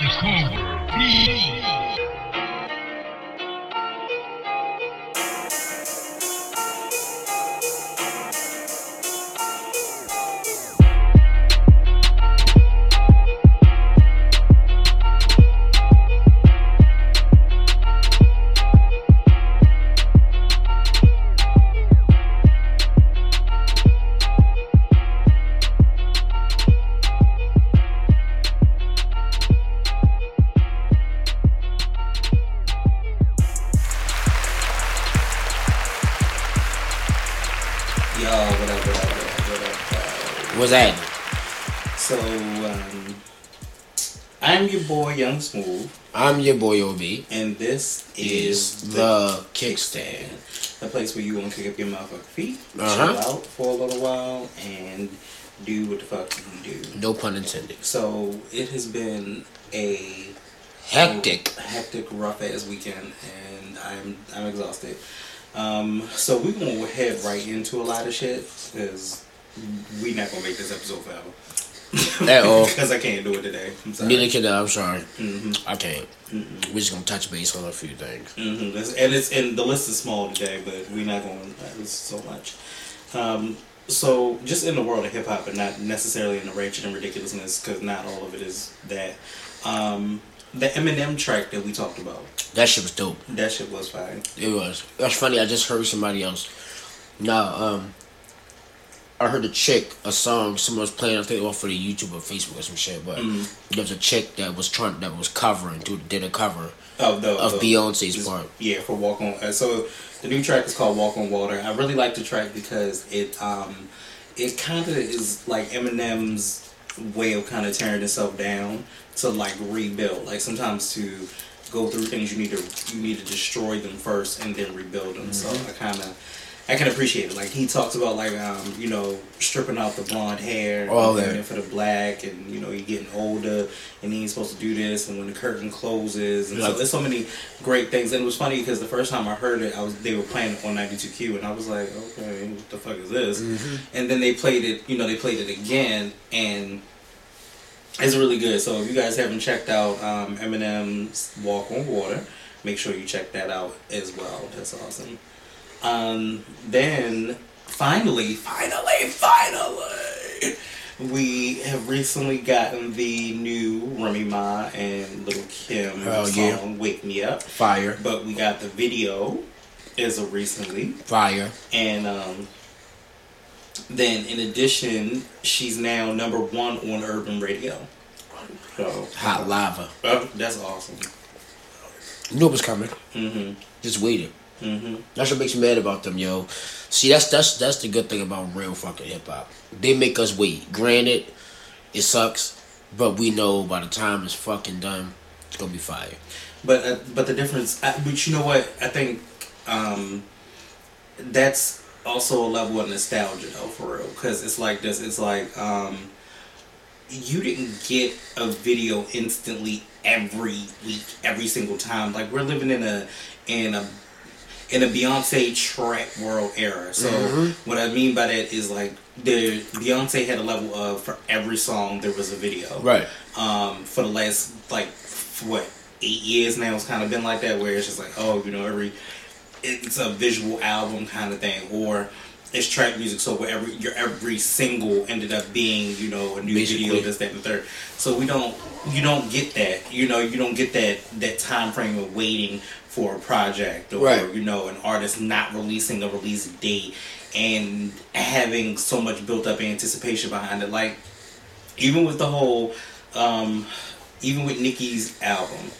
Just forward. Please. I'm your boy Ob. and this is Is the kickstand. the place where you want to kick up your motherfucking feet, Uh-huh. chill out for a little while, and do what the fuck you do. No pun intended. So, it has been a Hectic. hectic, rough ass weekend, and I'm I'm exhausted. Um, so we're gonna head right into a lot of shit because we not gonna make this episode forever At all. because I can't do it today. I'm sorry. Neither can I. I'm sorry. hmm I can't. We're just gonna touch base on a few things. hmm And it's and the list is small today, but we're not going to so much. Um, so just in the world of hip hop, and not necessarily in the ratchet and ridiculousness, because not all of it is that. Um, the Eminem track that we talked about, That shit was dope. that shit was fine. It was. That's funny. I just heard somebody else. Now, um, I heard a chick a song someone was playing. I think off for the YouTube or Facebook or some shit. But Mm-hmm. there was a chick that was trying that was covering, did, did a cover Of the of the- Beyonce's Just- part. Yeah, for Walk on. Uh, so the new track is called Walk on Water. I really like the track because it um it kind of is like Eminem's way of kind of tearing himself down to like rebuild. Like sometimes to go through things you need to you need to destroy them first and then rebuild them. So I kind of I can appreciate it. Like he talks about like um you know stripping out the blonde hair, All and that. for the black, and you know you're getting older, and he ain't supposed to do this, and when the curtain closes, and so there's so many great things. And it was funny because the first time I heard it, I was they were playing it on 92Q, and I was like, okay, what the fuck is this? And then they played it, you know, they played it again, and it's really good. So if you guys haven't checked out um, Eminem's Walk on Water, make sure you check that out as well. That's awesome. Um, then finally, finally, finally, we have recently gotten the new Remy Ma and Little Kim Hell song yeah. "Wake Me Up," Fire. but we got the video as of recently, Fire. and um, then in addition, she's now number one on urban radio. So Hot lava. oh, that's awesome. Knew it was coming. hmm Just waited. Hmm That's what makes me mad about them, yo. See, that's that's that's the good thing about real fucking hip hop. They make us wait. Granted, it sucks, but we know by the time it's fucking done, it's gonna be fire. But uh, but the difference, I, but you know what? I think um, that's also a level of nostalgia though, for real. Because it's like this. It's like um, you didn't get a video instantly every week, every single time. Like we're living in a in a in a Beyonce track world era. So what I mean by that is like the Beyonce had a level of for every song there was a video Right. um, for the last like what eight years now. It's kind of been like that, where it's just like, oh, you know, every it's a visual album kind of thing, or it's track music. So where every your every single ended up being, you know, a new Basically. video, this, that, and the third. So we don't, you don't get that. You know, you don't get that that time frame of waiting for a project, or Right. you know, an artist not releasing a release date and having so much built up anticipation behind it, like even with the whole um, even with Nicki's album,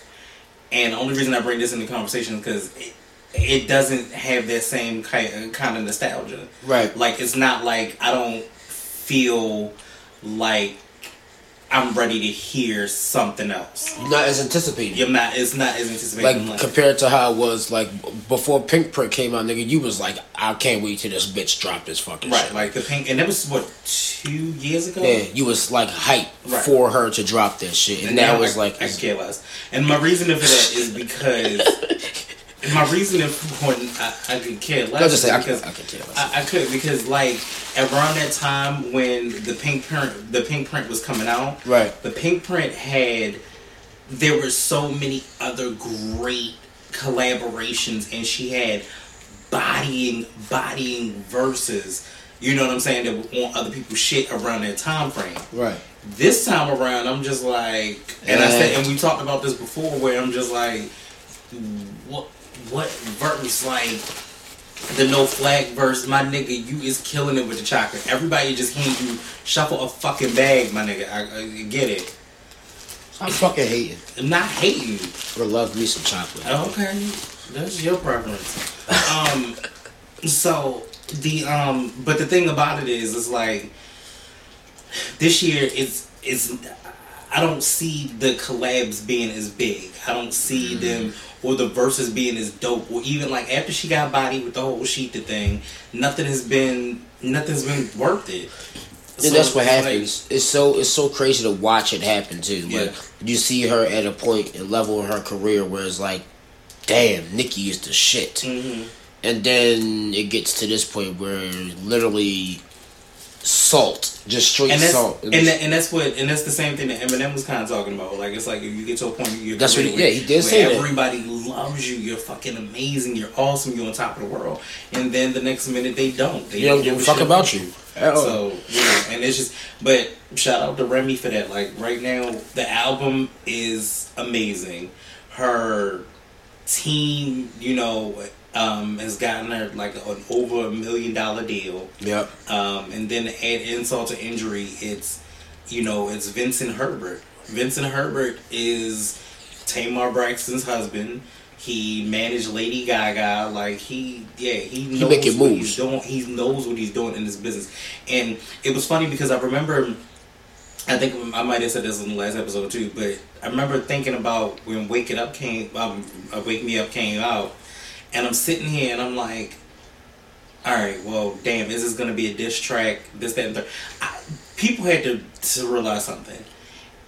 and the only reason I bring this into conversation is because it, it doesn't have that same kind of nostalgia. Right. Like it's not like I don't feel like I'm ready to hear something else. You're not as anticipated. You're not. It's not as anticipated. Like compared to how it was like before Pink Print came out, nigga, you was like, I can't wait till this bitch drop this fucking right, shit. like the pink, and that was what two years ago. yeah, you was like hype Right. for her to drop that shit, and, And now now it's I, like I could care less. And my reason for that is because my reasoning for when I, I could care less just say I because I can tell. I, I could because like around that time when the pink print the pink print was coming out, Right. The pink print had there were so many other great collaborations, and she had bodying, bodying verses. You know what I'm saying? That would want other people's shit around that time frame. Right. This time around, I'm just like, and I said, and we talked about this before, where I'm just like, what, what verse like? The no flag verse, my nigga, you is killing it with the chocolate. Everybody just hand you shuffle a fucking bag, my nigga. I, I get it. I'm fucking hating. I'm not hating. But love me some chocolate. Okay, that's your preference. um, so the um, but the thing about it is, is like this year is is I don't see the collabs being as big. I don't see them or the verses being as dope. Or even like after she got body with the whole Shether thing, nothing has been nothing's been worth it. So that's what it's like- happens. it's so it's so crazy to watch it happen too. Yeah. Like you see her at a point and level in her career where it's like, damn, Nicki is the shit. Mhm. And then it gets to this point where literally salt, just straight and that's salt. and, that, and that's what and that's the same thing that Eminem was kind of talking about. Like it's like if you get to a point where you're That's what he- yeah, he did say that. everybody loves you. You're fucking amazing. You're awesome. You're on top of the world. And then the next minute they don't. They don't give a fuck about you. At. So and it's just. But shout out to Remy for that. Like right now, the album is amazing. Her team, you know. Um, has gotten her like an over a million dollar deal. Yep. Um, and then to add insult to injury, it's you know it's Vincent Herbert. Vincent Herbert is Tamar Braxton's husband. He managed Lady Gaga. Like he, yeah, he knows making what moves. he's doing. He knows what he's doing in this business. And it was funny because I remember. I think I might have said this in the last episode too, but I remember thinking about when "Wake It Up" came, um, uh, "Wake Me Up" came out, and I'm sitting here and I'm like, all right, well, damn, is this gonna be a diss track? This, that, and third. I, people had to, to realize something.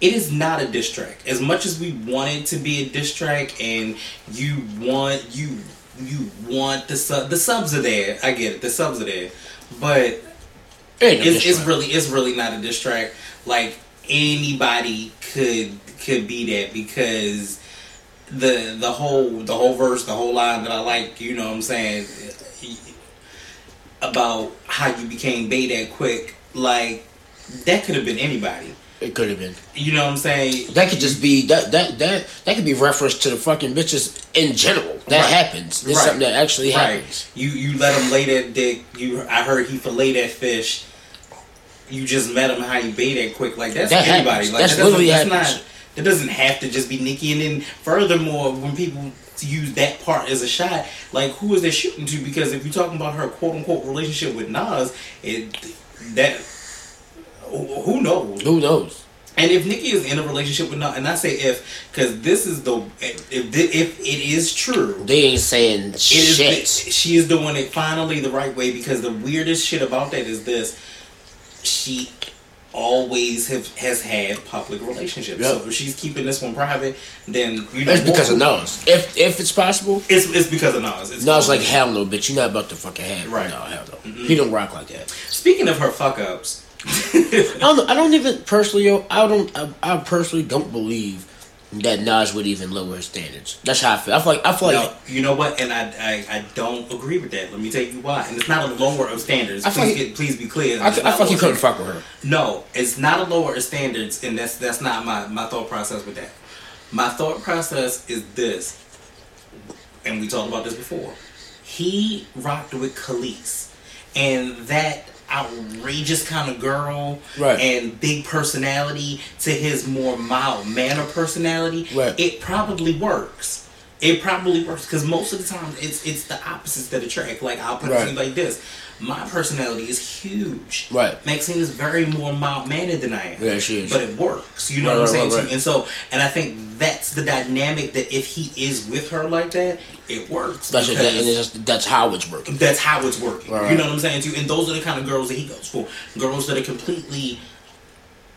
It is not a diss track. As much as we want it to be a diss track, and you want you you want the sub the subs are there. I get it, the subs are there, but it's, it's really it's really not a diss track. Like anybody could could be that because the the whole the whole verse, the whole line that I like, you know what I'm saying, about how you became Bay that quick, like that could have been anybody. It could have been. You know what I'm saying? That could just be that that that that could be reference to the fucking bitches in general. That Right. happens. It's Right. something that actually Right. happens. You you let him lay that dick. You I heard he fillet that fish. You just met him how you bait that quick. Like that's That anybody. happens. Like That's that literally that's happens. Not, that doesn't have to just be Nicki. And then furthermore, when people use that part as a shot, like who is they shooting to? Because if you're talking about her quote unquote relationship with Nas, it that who knows? Who knows? And if Nicki is in a relationship with Nas, and I say if, because this is the if if it is true, They ain't saying it is shit. she is doing it finally the right way because the weirdest shit about that is this she always have has had public relationships Yep. so if she's keeping this one private then you know It's because of Nas. If if it's possible, it's, it's because of Nas it's Nas like hell no, bitch. You're not about to fucking have Right. No, hell no. He don't rock like that. speaking of her fuck ups I don't. I don't even personally. I don't. I, I personally don't believe that Nas would even lower his standards. That's how I feel. I feel like. I feel like. you know what and I, I I don't agree with that let me tell you why and it's not a lower of standards I please, get, please be clear I, I not feel like he couldn't fuck with her. No, it's not a lower of standards, and that's that's not my my thought process with that. My thought process is this, and we talked about this before. He rocked with Kelis, and that outrageous kind of girl Right. and big personality to his more mild manner personality. Right. It probably works. It probably works because most of the time it's it's the opposites that attract. Like I'll put it Right. you like this: my personality is huge. Right. Maxine is very more mild mannered than I am. Yeah, she is. But it works. You know Right, what I'm saying? And so, and I think that's the dynamic that if he is with her like that, it works. That's that, and it's just, that's how it's working. that's how it's working. Right. You know what I'm saying? To you? And those are the kind of girls that he goes for. Girls that are completely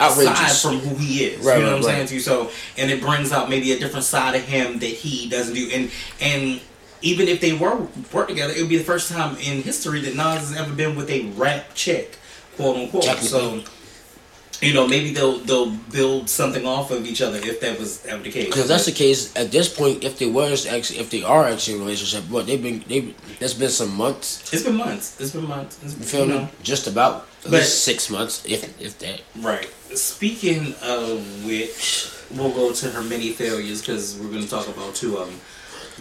Outrageous. aside from who he is. Right, you know right, what I'm right. saying to you? So and it brings out maybe a different side of him that he doesn't do. And and even if they were work together, it would be the first time in history that Nas has ever been with a rap chick, quote unquote. So. You know, maybe they'll they'll build something off of each other if that was ever the case. Because that's the case at this point. If they was actually, if they are actually in a relationship, what they've been, they that's been some months. It's been months. It's been months. It's You feel you me? know. Just about at But- least six months, if if that. Right. Speaking of which, we'll go to her many failures because we're going to talk about two of them.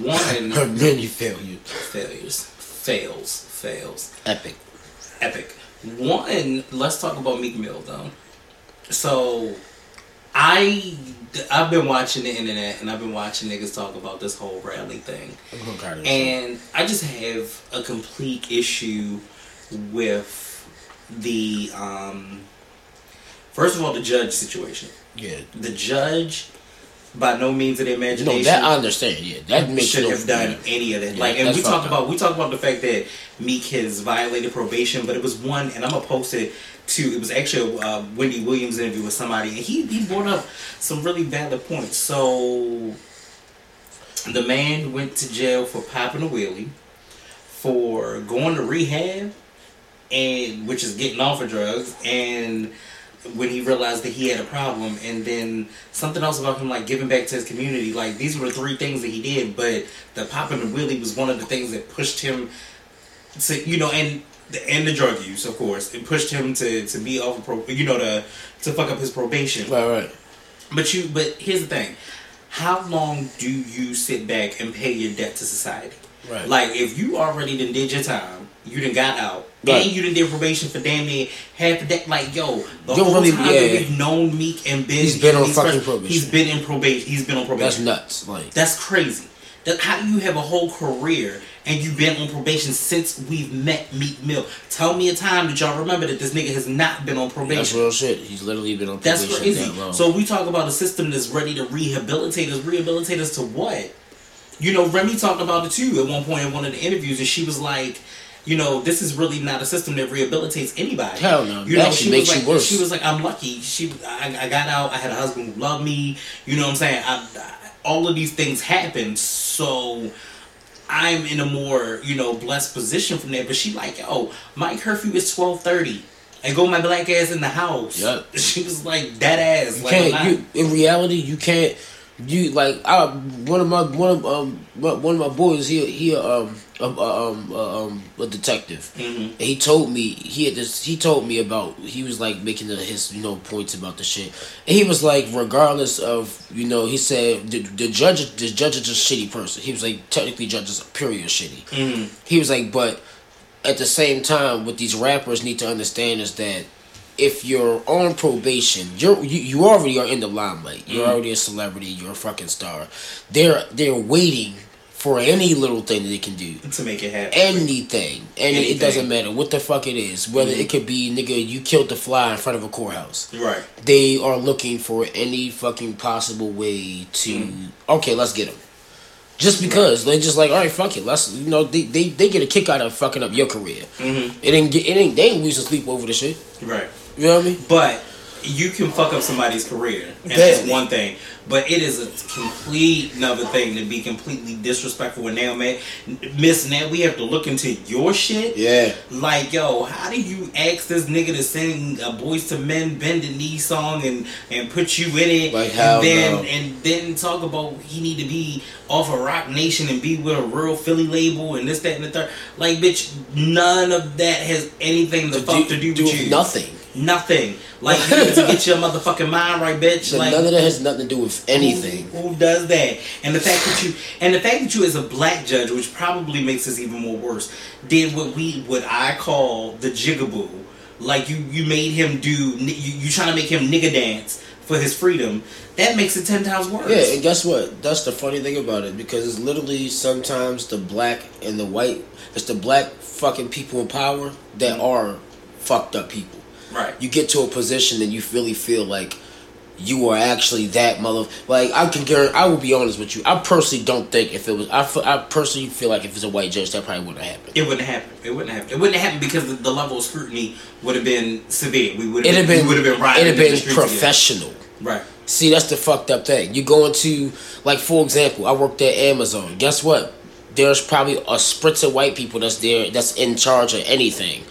One, Her many failures. failures, fails, fails, Epic. epic. One, let's talk about Meek Mill though. So, I I've been watching the internet and I've been watching niggas talk about this whole rally thing. I'm gonna cry this shit. And I just have a complete issue with the um first of all the judge situation. Yeah. The judge by no means of the No, imagination that I understand. Yeah, that makes should no have done any of that. Yeah, like and we talk about we talk about the fact that Meek has violated probation, but it was one and I'm gonna post it to it was actually a uh, Wendy Williams interview with somebody and he, he brought up some really valid points. So the man went to jail for popping a wheelie, for going to rehab, and which is getting off of drugs, and when he realized that he had a problem, and then something else about him like giving back to his community. Like these were the three things that he did, but the popping the wheelie was one of the things that pushed him to you know and. The, and the drug use, of course, it pushed him to, to be off of pro, you know, to to fuck up his probation. Right, right. But you, but here's the thing: how long do you sit back and pay your debt to society? Right. Like, if you already done did your time, you done got out, Right. and you done did probation for damn near half the debt. Like, yo, the Don't whole really- time yeah. that we've known Meek and been, He's been on fucking probation. He's been in probation. He's been on probation. That's nuts. Like That's crazy. That how do you have a whole career and you've been on probation since we've met Meek Mill? Tell me a time that y'all remember that this nigga has not been on probation. that's real shit. He's literally been on probation. That's crazy. that long. So we talk about a system that's ready to rehabilitate us. Rehabilitate us to what? You know, Remy talked about it too at one point in one of the interviews, and she was like, you know, this is really not a system that rehabilitates anybody. Hell no. You know, she makes was you like, worse. she was like, I'm lucky. She, I, I got out. I had a husband who loved me. You know what I'm saying? I, I, all of these things happen. so. I'm in a more, you know, blessed position from there. But she like, yo, my curfew is twelve thirty. And go my black ass in the house. Yup. She was like that ass. You like, can't. You in reality, you can't. You like I one of my one of um one of my boys. He he um um um um a detective. Mhm. And he told me he had this. He told me about he was like making the, his you know points about the shit. And he was like, regardless of you know, he said the, the judge the judge is a shitty person. He was like technically judge is period shitty. Mhm. He was like, but at the same time, what these rappers need to understand is that if you're on probation, you're you, you already are in the limelight. You're Mhm. already a celebrity. You're a fucking star. They're they're waiting for any little thing that they can do. to make it happen. Anything, and it doesn't matter what the fuck it is. Whether Mhm. it could be nigga, you killed the fly in front of a courthouse. right. They are looking for any fucking possible way to Mm. okay, let's get them. Just because they just like all right, fuck it. Let's you know they, they they get a kick out of fucking up your career. hmm It ain't get it ain't they ain't losing sleep over the shit. Right. You know what I mean? But you can fuck up somebody's career, and that's one thing. But it is a complete another thing to be completely disrespectful. with now, man, Miss, now we have to look into your shit. Yeah. Like, yo, how do you ask this nigga to sing a Boyz II Men Bended Knee song and and put you in it, Like, hell and then no. and then talk about he need to be off of Roc Nation and be with a real Philly label and this that and the third. Like, bitch, none of that has anything to, fuck to do, with you. nothing. Nothing. Like you need to get your motherfucking mind right, bitch. Like none of that has nothing to do with anything. Who, who does that? And the fact that you and the fact that you as a black judge, which probably makes this even more worse, did what we what I call the jigaboo. Like you you made him do you, you trying to make him nigga dance for his freedom. That makes it ten times worse. Yeah, and guess what? That's the funny thing about it because it's literally sometimes the black and the white. It's the black fucking people in power that are fucked up people. Right. You get to a position and you really feel like you are actually that mother. Like I can guarantee. I will be honest with you. I personally don't think if it was. I, I personally feel like if it's a white judge, that probably wouldn't happen. It wouldn't happen. It wouldn't happen. It wouldn't happen because the, level of scrutiny would have been severe. We would have been. would have been riding It'd have been together. professional. Right. See, that's the fucked up thing. You go into, like, for example, I worked at Amazon. Guess what? There's probably a spritz of white people that's there, that's in charge of anything.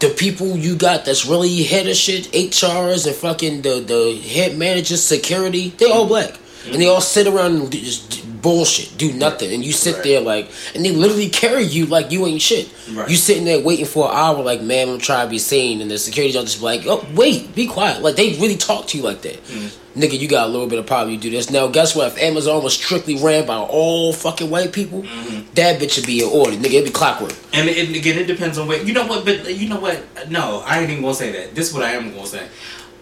The people you got that's really head of shit, HRs and fucking the the head managers, security, they all black, and they all sit around and just bullshit, do nothing, and you sit Right. there like, and they literally carry you like you ain't shit. Right. You sitting there waiting for an hour, like, man, I'm trying to be seen, and the security just be like, oh, wait, be quiet. Like they really talk to you like that. Hmm. Nigga, you got a little bit of problem. You do this now. Guess what? If Amazon was strictly ran by all fucking white people, mm-hmm. that bitch would be in order. Nigga, it'd be clockwork. And it, again, it depends on what you know. What, but you know what? No, I ain't even gonna say that. This is what I am gonna say.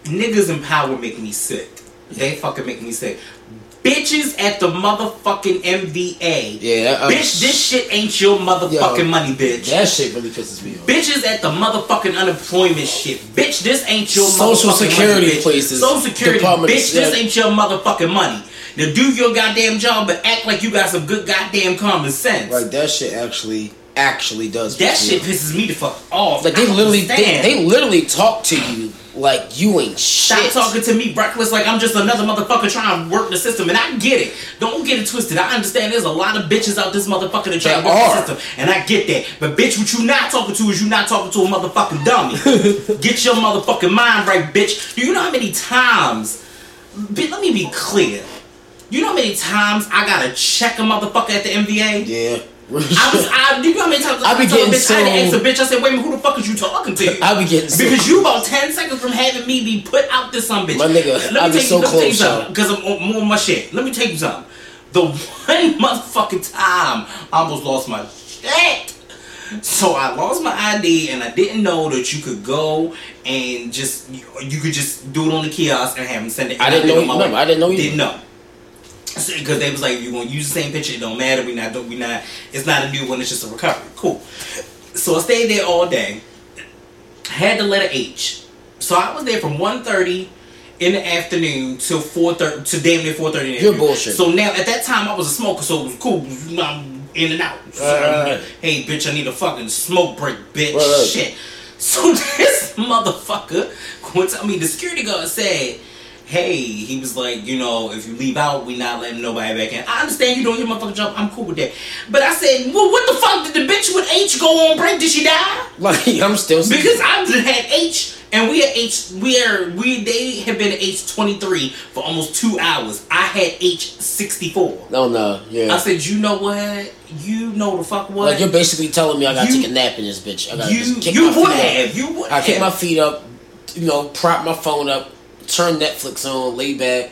Niggas in power make me sick. They fucking make me sick. Bitches at the motherfucking MVA. Yeah, uh, bitch, this shit ain't your motherfucking Yo, money, bitch. That shit really pisses me off. Bitches at the motherfucking unemployment shit. Bitch, this ain't your Social motherfucking security money, places, Social security, bitch, this yeah. ain't your motherfucking money. Now do your goddamn job, but act like you got some good goddamn common sense. Like that shit actually actually does. That shit pisses me the fuck off. Like they literally, they, they literally talk to you like you ain't shit. Stop talking to me reckless like I'm just another motherfucker trying to work the system. And I get it. Don't get it twisted. I understand there's a lot of bitches out this motherfucker that try to work are. the system. And I get that. But bitch, what you not talking to is you not talking to a motherfucking dummy. get your motherfucking mind right, bitch. Do you know how many times let me be clear. You know how many times I gotta check a motherfucker at the MVA? Yeah. I was, I, you know how many times I be told a getting bitch, I had to so- ask a bitch, I said, wait a minute, who the fuck is you talking to? I be getting so- Because you about 10 seconds from having me be put out this some bitch. My nigga, I be so let me tell you close, something, because I'm on more of my shit. Let me tell you something. The one motherfucking time I almost lost my shit. So I lost my ID and I didn't know that you could go and just you, could just do it on the kiosk and have them send it. I didn't know you- on my no. I didn't know you Didn't know. Because they was like, you're gonna use the same picture. It don't matter. We not. We not. It's not a new one. It's just a recovery. Cool. So I stayed there all day. Had the letter H. So I was there from 1.30 in the afternoon till 4.30 to damn near 4.30 in the You're bullshit. So now at that time I was a smoker, so it was cool. I'm in and out. So, right. Hey bitch, I need a fucking smoke break, bitch. Right. Shit. So this motherfucker going to tell me the security guard said, Hey, he was like, you know, if you leave out, we not letting nobody back in. I understand you doing your motherfucking job. I'm cool with that. But I said, well, what the fuck did the bitch with H go on break? Did she die? Like I'm still Because I've had H and we had H we are we they have been at H twenty three for almost two hours. I had H sixty four. No, no, yeah. I said, you know what? You know the fuck what? like you're basically telling me I gotta You- take a nap in this bitch. I gotta you just kick you my would feet up. have. You would I kick my feet up, you know, prop my phone up, turn Netflix on, lay back,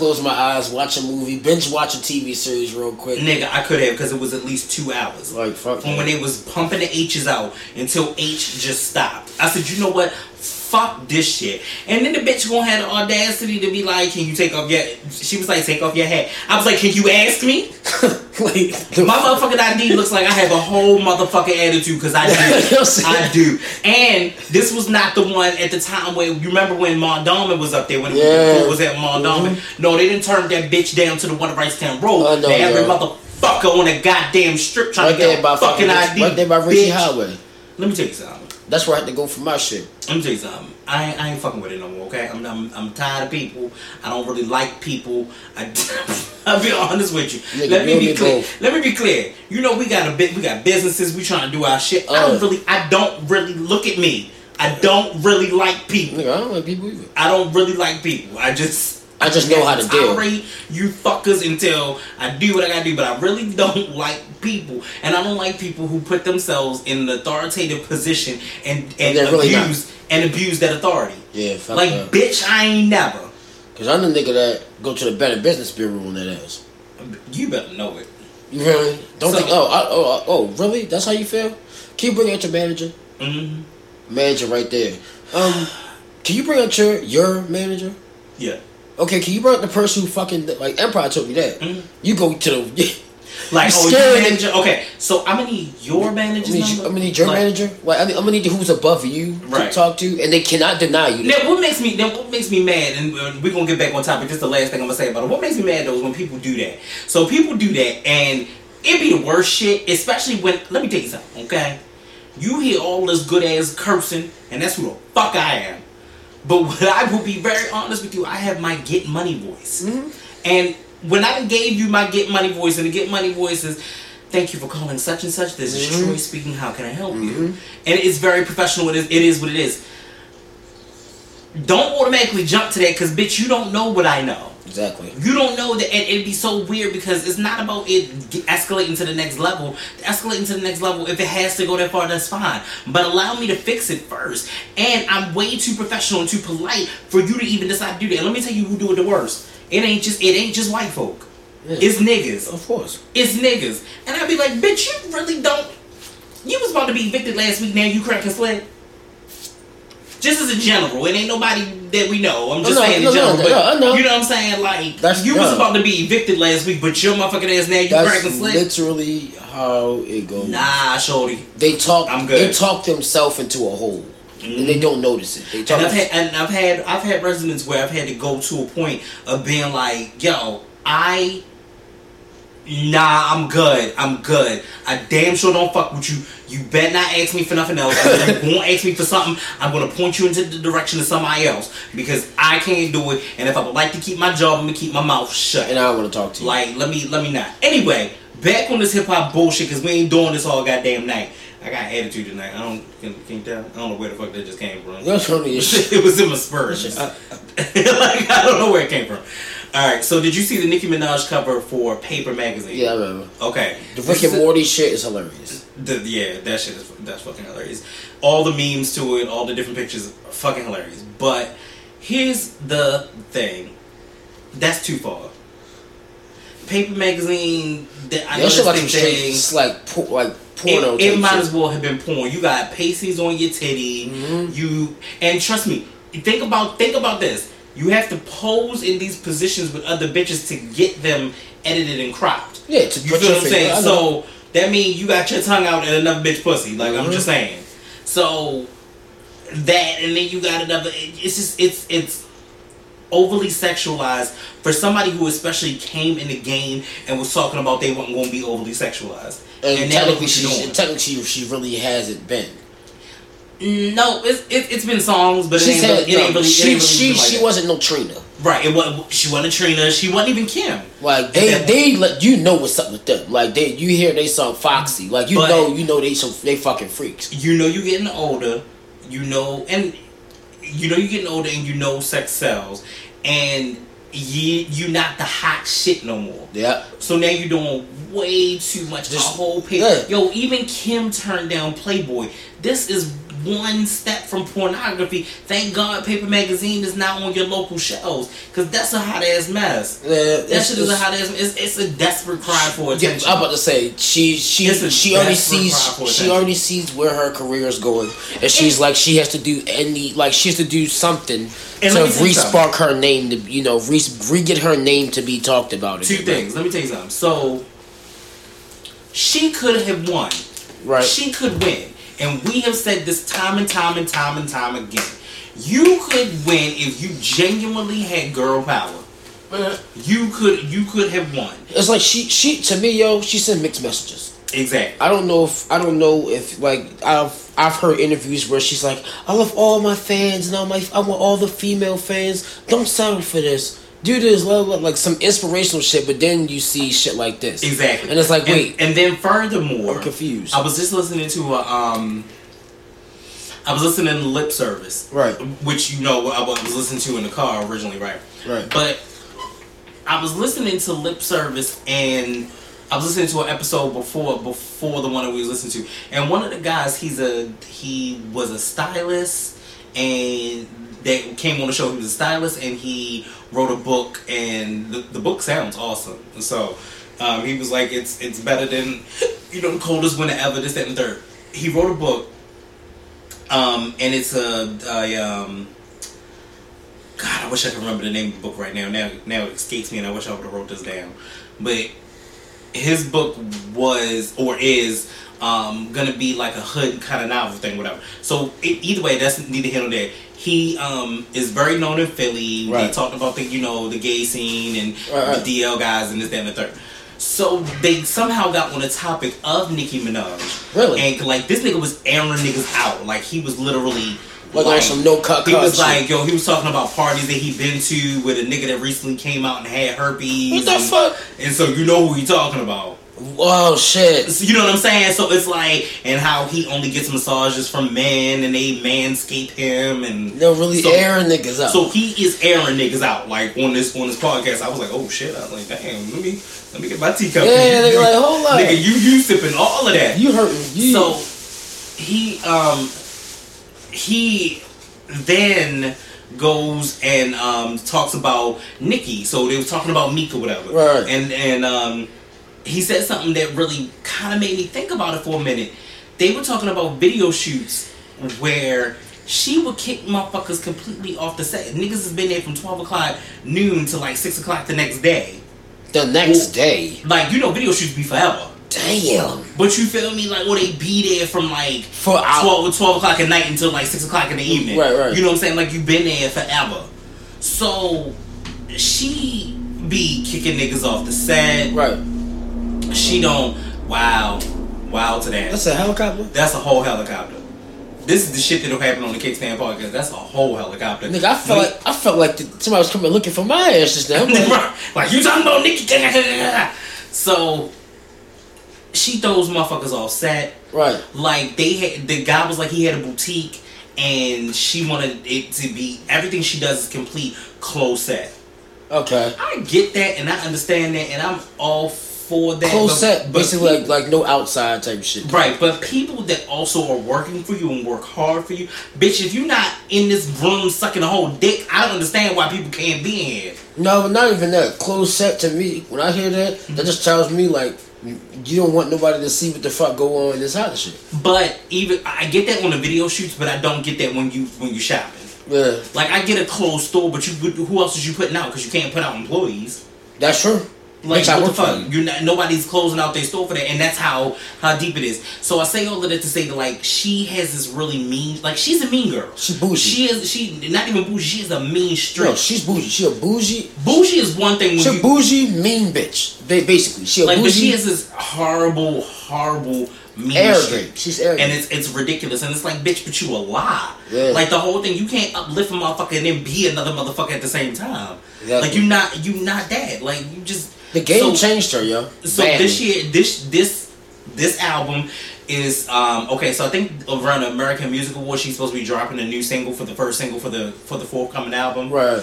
close my eyes, watch a movie, binge watch a TV series real quick. Nigga, I could have because it was at least two hours. Like fuck. From when they was pumping the H's out until H just stopped. I said, you know what? Fuck this shit. And then the bitch gonna have the audacity to be like, can you take off your she was like, take off your hat. I was like, can you ask me? like, My motherfucking ID looks like I have a whole motherfucking attitude because I do. I do. And this was not the one at the time where you remember when Mondawmin was up there when Yeah. Mm-hmm. it was at Mondawmin. No, they didn't turn that bitch down to the one at Reisterstown Road. I they every motherfucker on a goddamn strip trying right to get a fucking fucking, ID. right there by Ritchie bitch. Highway. Let me tell you something. That's where I had to go for my shit. Let me tell you something. I ain't, I ain't fucking with it no more. Okay, I'm, I'm I'm tired of people. I don't really like people. I I'll be honest with you. Nigga, Let me be clear. both. Let me be clear. You know we got a bit. We got businesses. We trying to do our shit. I Uh. don't really. I don't really look at me. I don't really like people. Nigga, I don't like people either. I don't really like people. I just. I just know how to deal. You fuckers until I do what I gotta do, but I really don't like people, and I don't like people who put themselves in an authoritative position and and they're really abuse and abuse that authority. Yeah, fuck Like, that. bitch, I ain't never. Cause I'm the nigga that go to the Better Business Bureau on that ass. You better know it. You really? Don't So- think. Oh, I, oh, oh, really? That's how you feel? Can you bring out your manager? hmm Manager right there. Um, can you bring out your your manager? Yeah. Okay, can you bring out the person who fucking like Empire told me that? Mhm. You go to the. Like, oh, your manager. Okay, so I'm gonna need your I'm manager's gonna need, you, number. I'm gonna need your Like, manager. Like I'm gonna need who's above you Right. to talk to, and they cannot deny you. That. Now, what makes me then what makes me mad, and we're gonna get back on topic. This is the last thing I'm gonna say about it. What makes me mad though is when people do that. So people do that, and it be the worst shit. Especially when let me tell you something, okay? You hear all this good ass cursing, and that's who the fuck I am. But what I will be very honest with you, I have my get money voice, and when I gave you my get money voice, and the get money voice is Thank you for calling such and such. This is Mhm. Troy speaking. How can I help Mhm. you? And it's very professional. It is, it is what it is. Don't automatically jump to that because, bitch, you don't know what I know. Exactly. You don't know that and it'd be so weird because it's not about it escalating to the next level. Escalating to the next level, if it has to go that far, that's fine. But allow me to fix it first. And I'm way too professional and too polite for you to even decide to do that. And let me tell you who do it the worst. It ain't just it ain't just white folk. Yeah. It's niggas. Of course. It's niggas. And I'd be like, bitch, you really don't. You was about to be evicted last week. Now you cracking sled. Just as a general, it ain't nobody that we know. I'm just No, saying no, in no, general. no, but I know. You know what I'm saying? Like That's- you was about to be evicted last week, but your motherfucking ass now you That's cracking sled. literally how it goes. Nah, shorty. They talk. I'm good. They talk themselves into a hole, and they mm-hmm. don't notice it. They talk. And I've had and I've had I've had residents where I've had to go to a point of being like, yo, I Nah, I'm good. I'm good. I damn sure don't fuck with you. You better not ask me for nothing else. If you won't ask me for something, I'm gonna point you into the direction of somebody else because I can't do it. And if I would like to keep my job, I'm gonna keep my mouth shut. and I don't want to talk to you. Like, let me let me not. Anyway, back on this hip hop bullshit because we ain't doing this all goddamn night. I got attitude tonight. I don't can, can tell? I don't know where the fuck that just came from. You're funny it was in my spurs. I- like I don't know where it came from. All right, so did you see the Nicki Minaj cover for Paper Magazine? Yeah, I remember. Okay. The Rick and Morty shit is hilarious. the, yeah, that shit is that's fucking hilarious. All the memes to it, all the different pictures, are fucking hilarious. But here's the thing, that's too far. Paper magazine, that I know shit that's like some it's like por- like porno. It, it might shit. as well have been porn. You got pasties on your titty. Mhm. You and trust me, think about think about this. You have to pose in these positions with other bitches to get them edited and cropped. Yeah, to You feel what I'm saying? So that means you got your tongue out in another bitch pussy. Like I'm Mhm. just saying. So that and then you got another. It's just it's it's overly sexualized for somebody who especially came in the game and was talking about they weren't going to be overly sexualized. and, look technically, she, technically, she really hasn't been. No, it's it, it's been songs, but it ain't, had really, it ain't no, really. it she ain't really she been like she that. wasn't no Trina. right. It was she wasn't Trina. She wasn't even Kim. Like they they let you know what's up with them. Like they you hear they song Foxy. Like you But- know you know they some they fucking freaks. You know you're getting older. You know, and you know you're getting older, and you know sex sells, and you you not the hot shit no more. Yeah. So now you're doing way too much. Just- a whole page. yeah. Yo, even Kim turned down Playboy. This is one step from pornography. Thank God Paper Magazine is not on your local shelves. Because that's a hot ass mess. Yeah, That shit is a hot ass it's, it's a desperate cry for Yeah, attention. I'm about to say she she she already sees she already sees where her career is going, and she's like she has to do any like she has to do something And to let me tell you re-spark her name to you know re re get her name to be talked about. Two again. things. Let me tell you something. So she could have won. right? She could win. And we have said this time and time and time and time again. You could win if you genuinely had girl power. You could you could have won. It's like she she to me yo she sent mixed messages. Exactly. I don't know if I don't know if like I've I've heard interviews where she's like I love all my fans and all my I want all the female fans. Don't settle for this. Do this, blah, blah, like some inspirational shit. But then you see shit like this, Exactly. and it's like And- wait, And, then furthermore, I'm confused. I was just listening to a um I was listening to lip service. Right. Which you know I was listening to in the car originally, right? Right. But I was listening to lip service and I was listening to an episode before before the one that we was listening to. And one of the guys, he's a he was a stylist and that came on the show. He was a stylist and he wrote a book and the, the book sounds awesome. So um, he was like, it's it's better than you know the coldest winter ever. This that and third. He wrote a book, um, and it's a, a um, God, I wish I could remember the name of the book right now. Now, now it escapes me, and I wish I would have wrote this down. But his book was or is um, gonna be like a hood kind of novel thing, whatever. So it, either way, that's neither here nor there. He um, is very known in Philly. They Right. talked about the you know the gay scene and Right, right. the DL guys and this that and the third. So they somehow got on the topic of Nicki Minaj. Really? And like this nigga was airing niggas out. Like he was literally Like on some no cut He was shit. like, yo, he was talking about parties that he'd been to with a nigga that recently came out and had herpes. what the and, fuck? And so you know who he talking about. Oh shit. So, you know what I'm saying? So it's like, and how he only gets massages from men, and they manscape him, and They're really So- airing niggas out. so he is airing niggas out. Like on this on this podcast, I was like, oh shit! I was like, damn, let me let me get my teacup. yeah, nigga, like hold up. nigga, you you sipping all of that. you hurting you. So he um he then goes and um talks about Nicki. So they was talking about Meek or whatever. Right. And and um he said something that really kind of made me think about it for a minute. They were talking about video shoots where she would kick motherfuckers completely off the set. Niggas has been there from twelve o'clock noon to like six o'clock the next day. the next Well- day. Like you know, video shoots be forever. Damn. But you feel me? Like, or they be there from like For hours. 12, 12 o'clock at night until like 6 o'clock in the evening. Right, right. You know what I'm saying? Like, you've been there forever. So, she be kicking niggas off the set. Right. She don't, wow, wow to that. That's a helicopter. That's a whole helicopter. This is the shit that'll happen on the Kickstand podcast. That's a whole helicopter. Nigga, I felt like I felt like the, somebody was coming looking for my ass just now. Like, like you talking about Nicki. So she throws motherfuckers off set. right. Like they had the guy was like he had a boutique and she wanted it to be everything she does is complete close set. Okay. I get that and I understand that and I'm all for that. Close but- set, but basically pe- like like no outside type shit. Right, but people that also are working for you and work hard for you, bitch, if you're not in this room sucking a whole dick, I don't understand why people can't be in here. No, not even that. Close set to me, when I hear that, that just tells me like you don't want nobody to see what the fuck go on in this house shit. But even I get that on the video shoots, but I don't get that when you when you shopping. Yeah, Like I get a closed store, but you who else is you putting out? Because you can't put out employees. that's true. Like what the fuck? you. You're not nobody's closing out their store for that, and that's how how deep it is. So I say all of that to say that like she has this really mean, like she's a mean girl. She bougie. She is she not even bougie. She is a mean street. No, she's bougie. She a bougie. bougie is one thing. When She a bougie mean bitch. They Basically, she a like, but bougie. she has this horrible, horrible mean arrogant. She's arrogant. And it's it's ridiculous, and it's like, bitch, but you a lie. Yeah. Like the whole thing, you can't uplift a motherfucker and then be another motherfucker at the same time. Exactly. Like you not you not that. Like you just the game so- changed her, yo. So Badly. this year, this this this album is um okay. So I think around the American Music Awards, she's supposed to be dropping a new single for the first single for the for the forthcoming album. right.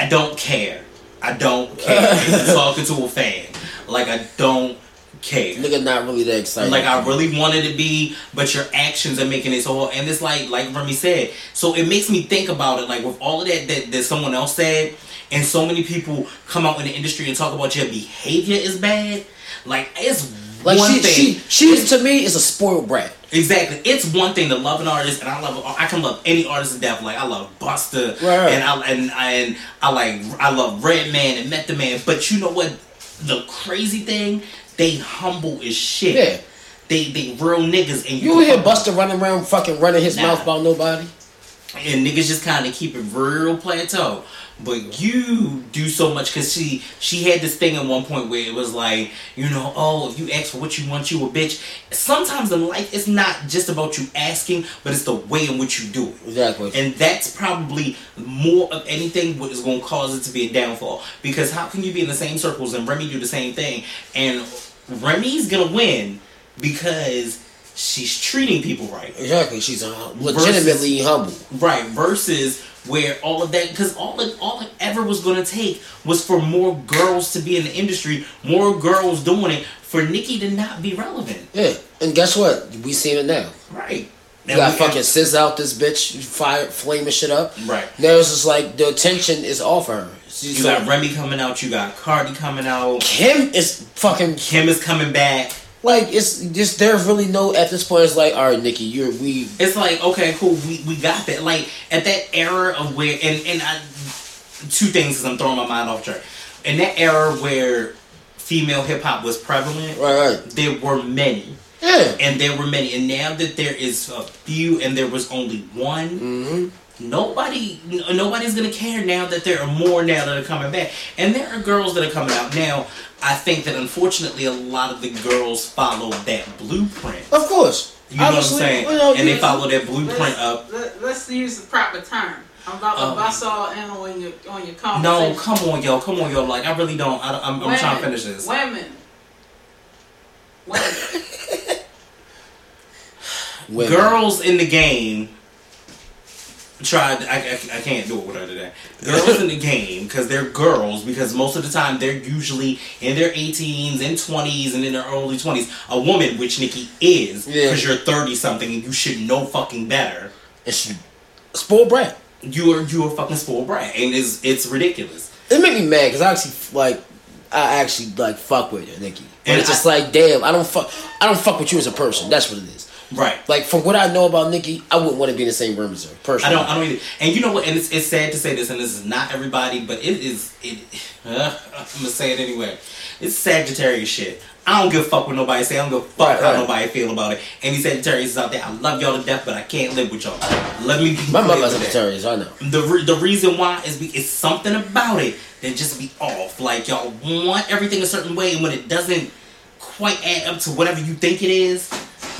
I don't care. I don't care. Talking to a fan. Like I don't care. Nigga, not really that excited. Like I really wanted to be, but your actions are making it so. And it's like, like Remy said. So it makes me think about it. Like with all of that that, that someone else said, and so many people come out in the industry and talk about your behavior is bad. Like it's like one she, thing. she, she's to me is a spoiled brat. Exactly. It's one thing to love an artist, and I love. I can love any artist to death. Like I love Busta, Right. and I and and I like I love Redman and Method Man. But you know what? The crazy thing, they humble as shit. Yeah. They they real niggas, and You can hear Busta running around fucking running his Nah. mouth about nobody? and niggas just kind of keep it real plateau. But you do so much because she she had this thing at one point where it was like you know oh if you ask for what you want you a bitch. Sometimes in life it's not just about you asking, but it's the way in which you do it. Exactly. And that's probably more of anything what is going to cause it to be a downfall. Because how can you be in the same circles and Remy do the same thing? And Remy's to win because she's treating people right. exactly. She's uh, legitimately humble. Right, versus where all of that, because all it, all it ever was to take was for more girls to be in the industry, more girls doing it, for Nicki to not be relevant. Yeah. And guess what? We seen it now. Right. You got fucking sis out this bitch, fire flaming shit up. Right. Now it's just like the attention is off her. She's You got like- Remy coming out, you got Cardi coming out, Kim is fucking Kim is coming back. like it's just there's really no at this point it's like all right Nicki you're we It's like okay, cool. We, we got that. Like at that era of where and and I, two things because I'm throwing my mind off track. In that era where female hip hop was prevalent, right right there were many, yeah and there were many, and now that there is a few, and there was only one. mm-hmm. Nobody, nobody's gonna care now that there are more now that are coming back, and there are girls that are coming out now. I think that unfortunately a lot of the girls follow that blueprint. of course You know Obviously, what I'm saying? you know, and they follow that blueprint Let's, up. let, us use the proper term. I'm about to Um, bust all in on your on your No, come on, yo, come on, yo. Like I really don't. I, I'm, I'm trying to finish this. Women Women. Women. Girls in the game tried. I, I, I can't do it without that. Girls in the game because they're girls because most of the time they're usually in their 18s and 20s and in their early 20s. A woman, which Nicki is, Yeah. because you're 30 something and you should know fucking better. And she spoiled brat. You are you are fucking spoiled brat and it's it's ridiculous. It made me mad because I actually like, I actually like fuck with her, Nicki. And And it's just I- like, damn, I don't fuck, I don't fuck with you as a person. That's what it is. Right. Like from what I know about Nicki, I wouldn't want to be in the same room as her. Personally, I don't. I don't either. And you know what? And it's, it's sad to say this, and this is not everybody, but it is. It. Uh, I'm gonna say it anyway. It's Sagittarius shit. I don't give a fuck what nobody say. I don't give a fuck Right, how right. nobody feel about it. Any Sagittarius is out there, I love y'all to death, but I can't live with y'all. Let me. Be My mother's. Sagittarius. I know. The re- the reason why is be- it's something about it that just be off. Like y'all want everything a certain way, and when it doesn't quite add up to whatever you think it is,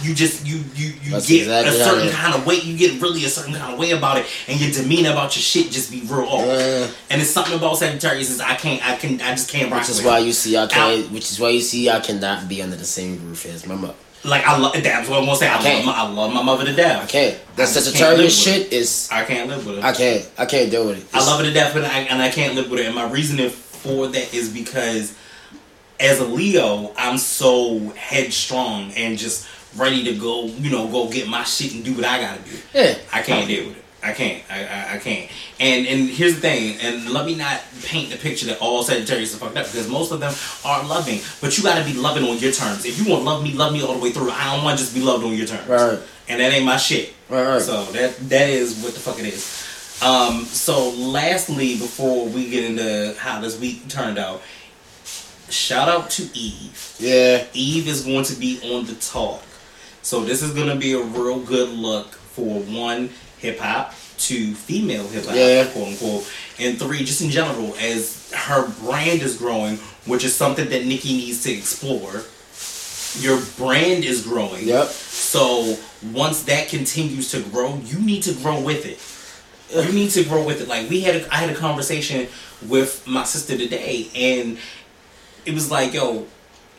you just you you you That's get exactly a certain kind of way. You get really a certain kind of way about it, and your demeanor about your shit just be real off. Yeah. And it's something about Sagittarius is I can't I can I just can't rock Which is why you see I can't. Which is why you see I cannot be under the same roof as my mother. Like I love that's what I'm gonna say. I, love can't. my, I love my mother to death. I can't. That I Sagittarius shit is. I can't live with it. I can't. I can't deal with it. I love it to death, but I, and I can't live with it. And my reasoning for that is because, as a Leo, I'm so headstrong and just ready to go. You know, go get my shit and do what I gotta do. Yeah. I can't deal with it. I can't. I, I, I can't. And and here's the thing. And let me not paint the picture that all Sagittarius are fucked up because most of them are loving. But you got to be loving on your terms. If you want to love me, love me all the way through. I don't want to just be loved on your terms. Right. And that ain't my shit. Right, right. So that that is what the fuck it is. Um. So lastly, before we get into how this week turned out, shout out to Eve. Yeah. Eve is going to be on the talk. So this is going to be a real good look for one hip hop, two female hip hop, Yeah. quote unquote, and three just in general as her brand is growing, which is something that Nicki needs to explore. Your brand is growing. Yep. So once that continues to grow, you need to grow with it. You need to grow with it. Like we had, a, I had a conversation with my sister today, and it was like, yo,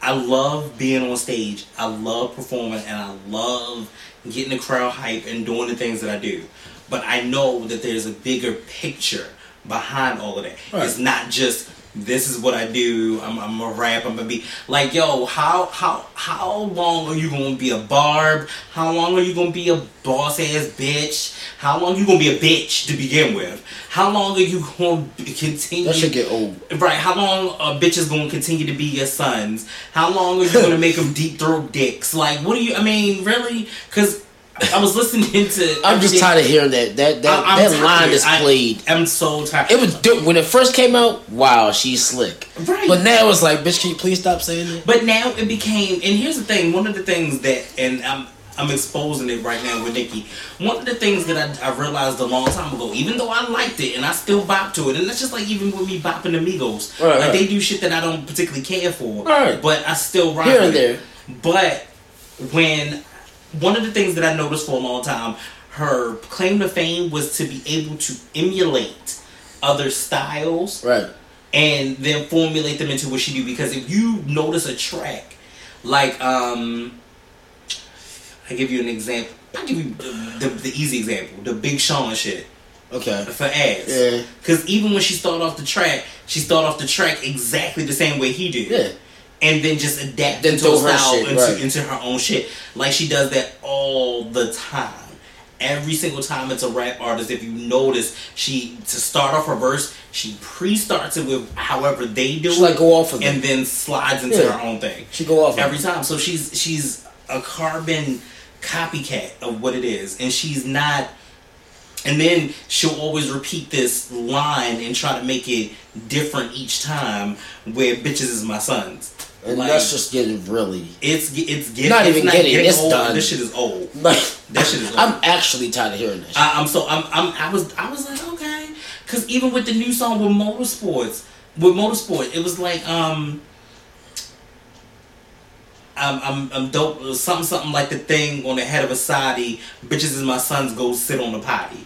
I love being on stage. I love performing, and I love getting the crowd hype and doing the things that I do. But I know that there's a bigger picture behind all of that. Right. It's not just this is what I do. I'm, I'm a rap. I'm gonna be like, yo, how how how long are you gonna be a barb? How long are you gonna be a boss ass bitch? How long you gonna be a bitch to begin with? How long are you gonna be- continue? That should get old. Right. How long a bitch is going to continue to be your sons? How long are you going to make them deep throat dicks? Like, what do you? I mean, really? Because I was listening to. I'm just tired of hearing that. That that, I- that line is I- played. I'm so tired. It was dope when it first came out. Wow, she's slick. Right. But now it's like, bitch, can you please stop saying that? But now it became, and here's the thing. One of the things that, and I'm I'm exposing it right now with Nicki. One of the things that I, I realized a long time ago, even though I liked it and I still bop to it, and that's just like even with me bopping the Migos, Right, like right. they do shit that I don't particularly care for, Right. but I still rock Here and it. there. But when one of the things that I noticed for a long time, her claim to fame was to be able to emulate other styles Right. and then formulate them into what she do. Because if you notice a track, like um, I give you an example. I give you the, the, the easy example, the Big Sean shit Okay. for ads. Yeah. Because even when she started off the track, she started off the track exactly the same way he did. Yeah. And then just adapt Then into her style shit, into, right. into her own shit. Like she does that all the time. Every single time it's a rap artist, if you notice, she to start off her verse, she pre-starts it with however they do She it, like go off of it. and then slides into Yeah. her own thing She go off every it. time. So she's she's a carbon copycat of what it is, and she's not. And then she'll always repeat this line and try to make it different each time. Where bitches is my sons. And Like, that's just getting really it's it's getting Not it's even getting, it's old. done. This shit is old. like That shit is old. I'm actually tired of hearing this. Shit. I, I'm so I'm, I'm I was I was like okay, because even with the new song with Motorsports, with Motorsport, it was like um. I'm, I'm, I'm dope. Something, something like the thing on the head of a Saudi. Bitches is my sons. Go sit on the potty.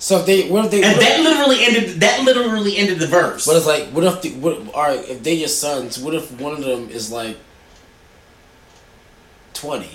So if they, what if they? And what if- that literally ended. That literally ended the verse. But it's like, what if the, what? All right, if they your sons, what if one of them is like twenty?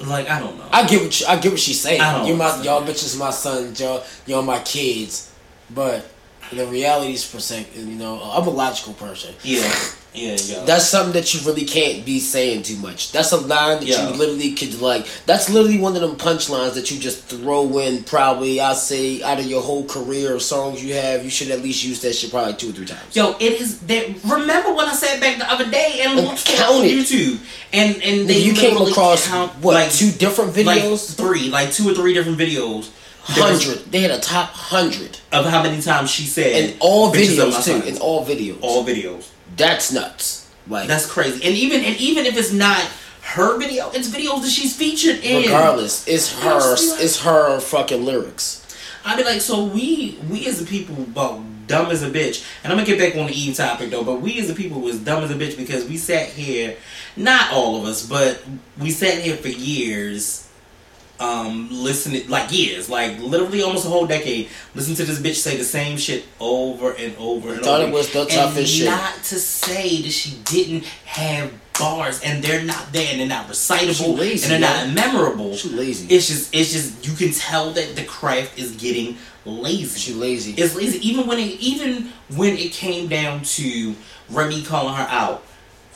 like I don't know. I get what you, I get what she's saying. I don't You my understand. y'all bitches my sons, y'all y'all my kids, but the reality is percent. You know, I'm a logical person. yeah, yeah, yeah. That's something that you really can't be saying too much. That's a line that Yeah. you literally could like. That's literally one of them punchlines that you just throw in. Probably I say out of your whole career of songs you have, you should at least use that shit probably two or three times. Yo, it is that. Remember when I said back the other day and And looked count on it. YouTube, and and they you came across count, what like two different like videos? three, like two or three different videos. Hundred. They had a top hundred, of how many times she said and all "Bitches of my videos too. In all videos. all videos. That's nuts. Like That's crazy. And even and even if it's not her video, it's videos that she's featured in. regardless, it's her. It's her fucking lyrics. I'd be like, so we we as a people about dumb as a bitch, and I'm gonna get back on the Eve topic though, but we as a people was dumb as a bitch because we sat here, not all of us, but we sat here for years, um, listening like years, like literally almost a whole decade, listen to this bitch say the same shit over and over and Thought over. it was the and toughest shit. Not to say that she didn't have bars, and they're not there, and they're not recitable, lazy, and they're yo. not memorable. She lazy. It's just, it's just, you can tell that the craft is getting lazy. She lazy. It's lazy. Even when it, even when it came down to Remy calling her out,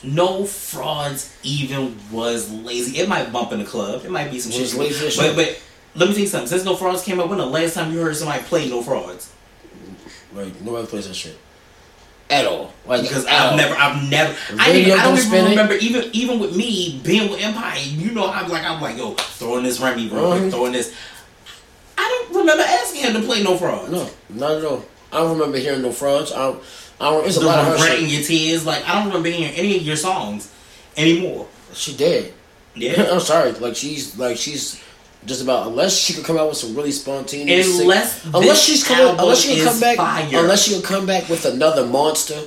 no frauds even was lazy. It might bump in the club. It might be some shit. lazy but, shit. but let me tell you something. Since no frauds came out, when the last time you heard somebody play no frauds? Like nobody plays that shit at all. Like Because I've all. never, I've never, I, didn't, I don't even spin it. remember even even with me being with Empire. You know, I'm like, I'm like, yo, throwing this Remy real quick, uh-huh. throwing this. I don't remember asking him to play no frauds. No, not at all. I don't remember hearing no frauds. I don't. I don't. It's a the lot of her regretting your tears. Like I don't remember hearing any of your songs anymore. She did. Yeah. I'm sorry. Like she's like she's just about unless she could come out with some really spontaneous. sick- Unless unless she's coming, unless she can come back, fire. unless she can come back with another monster,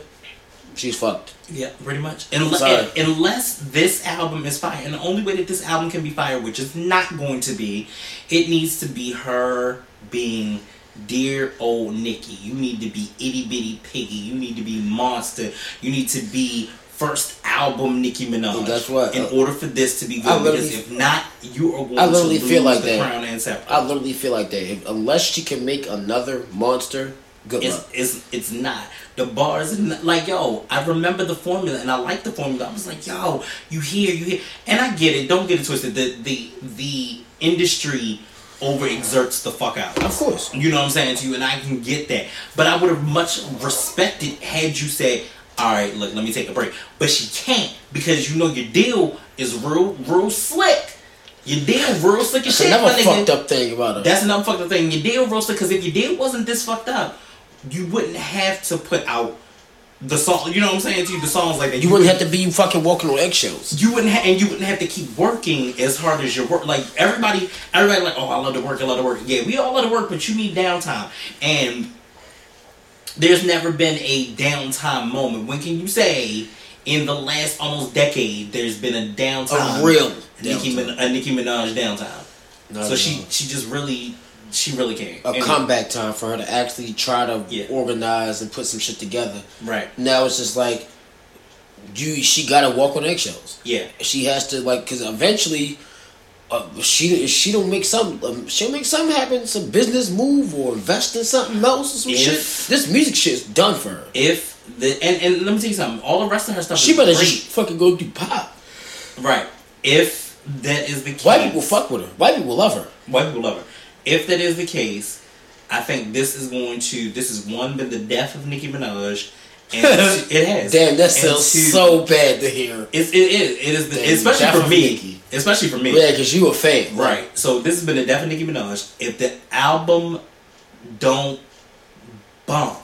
she's fucked. Yeah, pretty much. Unless, Sorry. unless this album is fire, and the only way that this album can be fire, which is not going to be, it needs to be her being dear old Nicki. You need to be itty bitty piggy. You need to be monster. You need to be first album Nicki Minaj. That's what- In order for this to be good, because if not, you are going I to literally lose feel like the that. crown and scepter. I literally feel like that. If, unless she can make another monster, good It's, luck. it's it's not the bars like yo I remember the formula and I like the formula I was like yo you hear you hear and I get it don't get it twisted the the the industry overexerts the fuck out Of course. you know what I'm saying to you and I can get that but I would have much respected had you said all right look let me take a break but she can't because you know your deal is real real slick your deal real slick as That's shit another nigga. fucked up thing about her. That's another fucked up thing. Your deal roasted because if your deal wasn't this fucked up, you wouldn't have to put out the song. You know what I'm saying to you? The songs like that. you wouldn't have to be fucking walking on eggshells. You wouldn't, ha- and you wouldn't have to keep working as hard as your work. Like everybody, everybody, like, oh, I love to work, I love to work. Yeah, we all love to work, but you need downtime. And there's never been a downtime moment. When can you say in the last almost decade there's been a downtime? A real Nicki, downtime. Min- a Nicki Minaj downtime. So she she just really she really can't. a And- comeback time for her to actually try to Yeah. organize and put some shit together. Right. Now it's just like you. She gotta walk on eggshells. Yeah. She has to like because eventually. Uh, she she don't make some um, she'll make something happen some business move or invest in something else or some If- shit. This music shit is done for her. If the and, and let me tell you something, all the rest of her stuff She is better great. just fucking go do pop. right. If that is the case, White people fuck with her. White people love her. White people love her. If that is the case, I think this is going to this is one been the death of Nicki Minaj, and it has. Damn, that sounds two- so bad to hear. It's, it is. It is. The, Damn, especially for me. Nicki. Especially for me. Yeah, because you a fan. Right. So this has been the death of Nicki Minaj. If the album don't bump,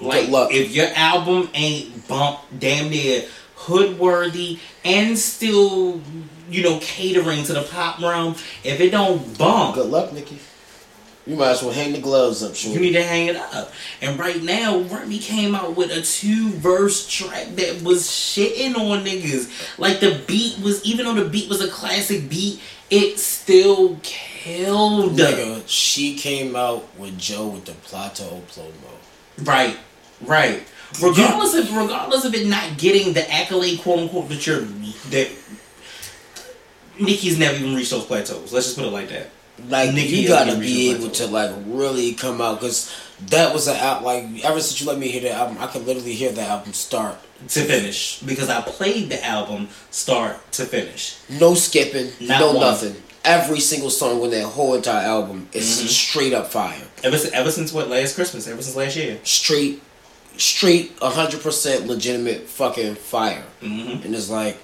like luck. if your album ain't bump, damn near hood worthy and still, you know, catering to the pop realm, if it don't bump, Good luck, Nicki. You might as well hang the gloves up, You need to hang it up. And right now, Remy came out with a two verse track that was shitting on niggas. Like the beat was, even though the beat was a classic beat, it still killed. Nigga, she came out with Joe with the Plata O Plomo. Right, right. Regardless of regardless of it not getting the accolade, quote unquote, that you're that Nicki's never even reached those plateaus. Let's just put it like that. Like Nicki you gotta be able to like really come out because that was an album. Like ever since you let me hear that album, I could literally hear the album start. To finish, because I played the album start to finish. No skipping, Not no one. nothing. Every single song on that whole entire album is Mhm. straight up fire. Ever since, ever since what last Christmas, ever since last year. Straight, straight, hundred percent legitimate fucking fire. Mm-hmm. And it's like,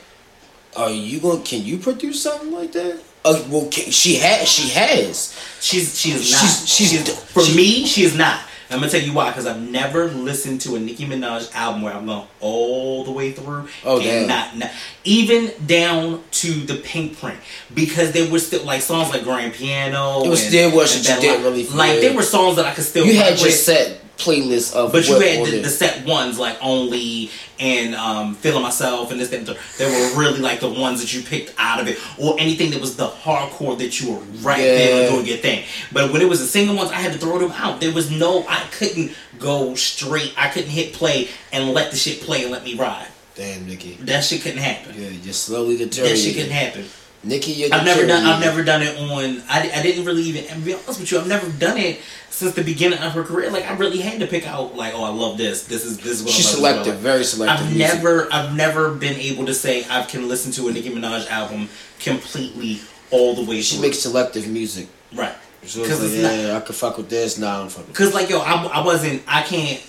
are you going? Can you produce something like that? Uh, well, can, she has. She has. She's she is not. She's- she's- She is- for she- me, she is not. I'm gonna tell you why, because I've never listened to a Nicki Minaj album where I'm going all the way through. Oh, and. Not, not even down to the Pinkprint, because there were still like songs like Grand Piano. It was and- still was and that you didn't like, really like. There were songs that I could still. You had your with. set playlist of. But you had the, the set ones like only and um, feeling myself and this that and the third. They were really like the ones that you picked out of it, or anything that was the hardcore that you were right there doing your thing. But when it was the single ones, I had to throw them out. There was no, I couldn't go straight. I couldn't hit play and let the shit play and let me ride. Damn, Nicki. That shit couldn't happen. Yeah, you're slowly That shit couldn't happen. Nicki, you're I've never done. I've never done it on. I, I didn't really even. And be honest with you, I've never done it since the beginning of her career. Like I really had to pick out. Like, oh, I love this. This is this is what She's I love, this is what I selective, very selective. I've music. never I've never been able to say I can listen to a Nicki Minaj album completely all the way She through. makes selective music. right. So Because like, it's not- yeah, I could fuck with this. Nah, I'm fucking. Cause like yo, I, I wasn't I can't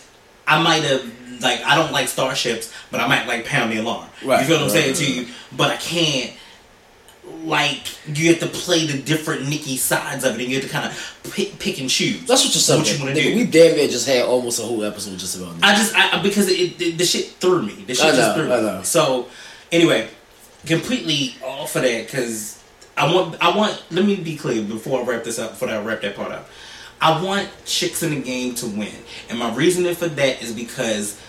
I might have like I don't like starships, but I might like pound the alarm. Right, You feel what I'm right, saying to you? But I can't like you have to play the different Nicki sides of it, and you have to kind of pick, pick and choose. That's what you're saying. What you wanna do. We damn near just had almost a whole episode just about this. I just I, because it, it the shit threw me. The shit I just threw me. So anyway, completely off of that because I want I want. Let me be clear before I wrap this up. Before I wrap that part up, I want chicks in the game to win, and my reasoning for that is because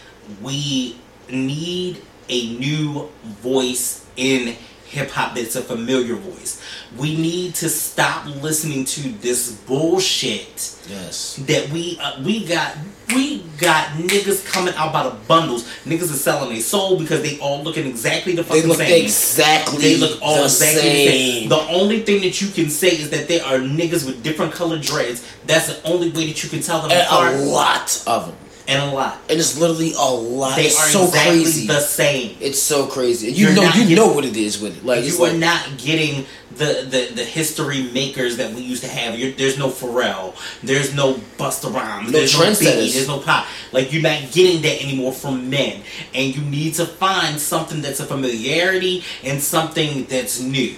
we need a new voice in hip hop that's a familiar voice. We need to stop listening to this bullshit Yes. that we uh, we got we got niggas coming out by the bundles. Niggas are selling their soul because they all looking exactly the They fucking look same. exactly They look all the exactly the same. same. The only thing that you can say is that there are niggas with different colored dreads. That's the only way that you can tell them and apart. a lot of them. And a lot. And it's literally a lot. They it's are so exactly crazy. the same. it's so crazy. You You're know, you getting- know what it is with it. Like you are like, not getting the, the, the history makers that we used to have. You're, there's no Pharrell. There's no Busta Rhymes. No there's no trendsetters. Biggie. There's no Pop. Like you're not getting that anymore from men. And you need to find something that's a familiarity and something that's new.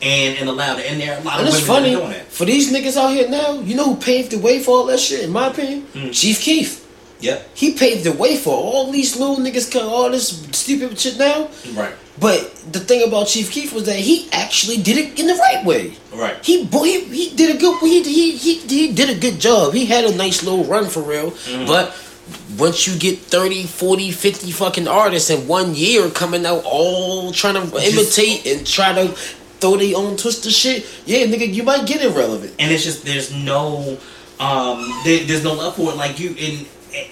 And and allowed it. And there are a lot And of it's women funny that are doing it. for these niggas out here now. You know who paved the way for all that shit? In my opinion, Mm. Chief Keef. Yep. He paved the way for all these little niggas, come all this stupid shit now. Right. But the thing about Chief Keef was that he actually did it in the right way. Right. He he, he did a good he, he he he did a good job. He had a nice little run for real. Mm-hmm. But once you get 30, 40, 50 fucking artists in one year coming out all trying to imitate and try to throw their own twist of shit, yeah, nigga, you might get irrelevant. and it's just there's no um there, there's no love for it like you in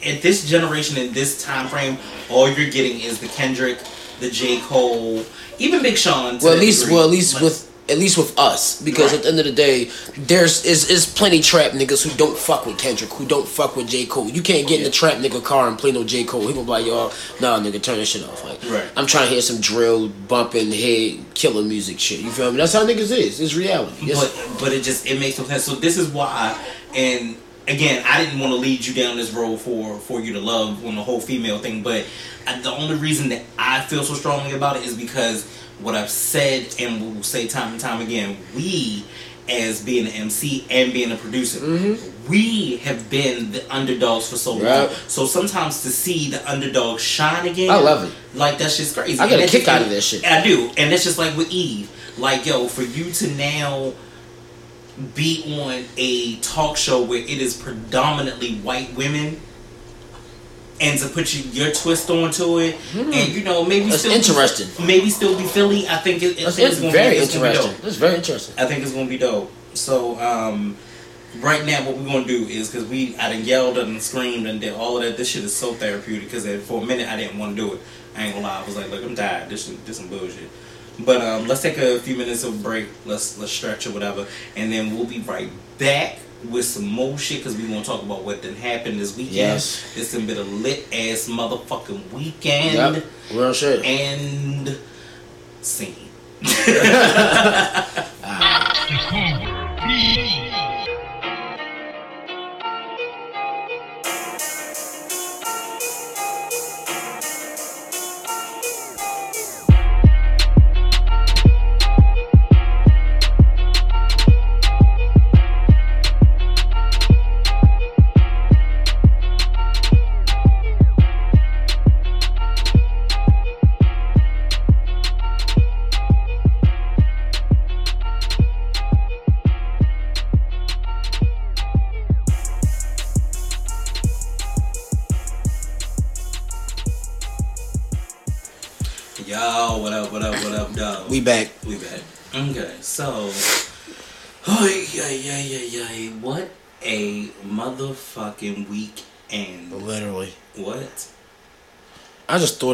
at this generation in this time frame all you're getting is the kendrick the j. Cole even big sean Well, at least degree. well at least Like, with at least with us because Right. at the end of the day there's is is plenty trap niggas who don't fuck with Kendrick who don't fuck with J. Cole. You can't get in the trap nigga car and play no J. Cole. He gonna be like yo nah nigga turn that shit off. Like Right. I'm trying to hear some drill bumping head killer music shit. You feel me? That's how niggas is. It's reality. Yes. but but it just it makes no sense. So this is why and again i didn't want to lead you down this road for for you to love on the whole female thing but I, the only reason that i feel so strongly about it is because what i've said and will say time and time again we as being an MC and being a producer, mm-hmm. we have been the underdogs for so long. Right. So sometimes to see the underdog shine again, I love it. Like that's just crazy. I get And a kick just- out of that shit. I do, and that's just like with Eve. Like yo, for you to now be on a talk show where it is predominantly white women and to put you, your twist onto it and you know maybe Hmm. That's still interesting. be, maybe still be Philly I think it, I That's think it's gonna very be, it's interesting. That's very interesting. I think it's gonna be dope so um right now what we're gonna do is because we I done yelled and screamed and did all of that this shit is so therapeutic because for a minute I didn't want to do it I ain't gonna lie I was like look I'm tired this is this some bullshit but um let's take a few minutes of break let's let's stretch or whatever and then we'll be right back with some more shit because we want to talk about what done happened this weekend Yes. it's been a lit ass motherfucking weekend Yep. Real shit. and scene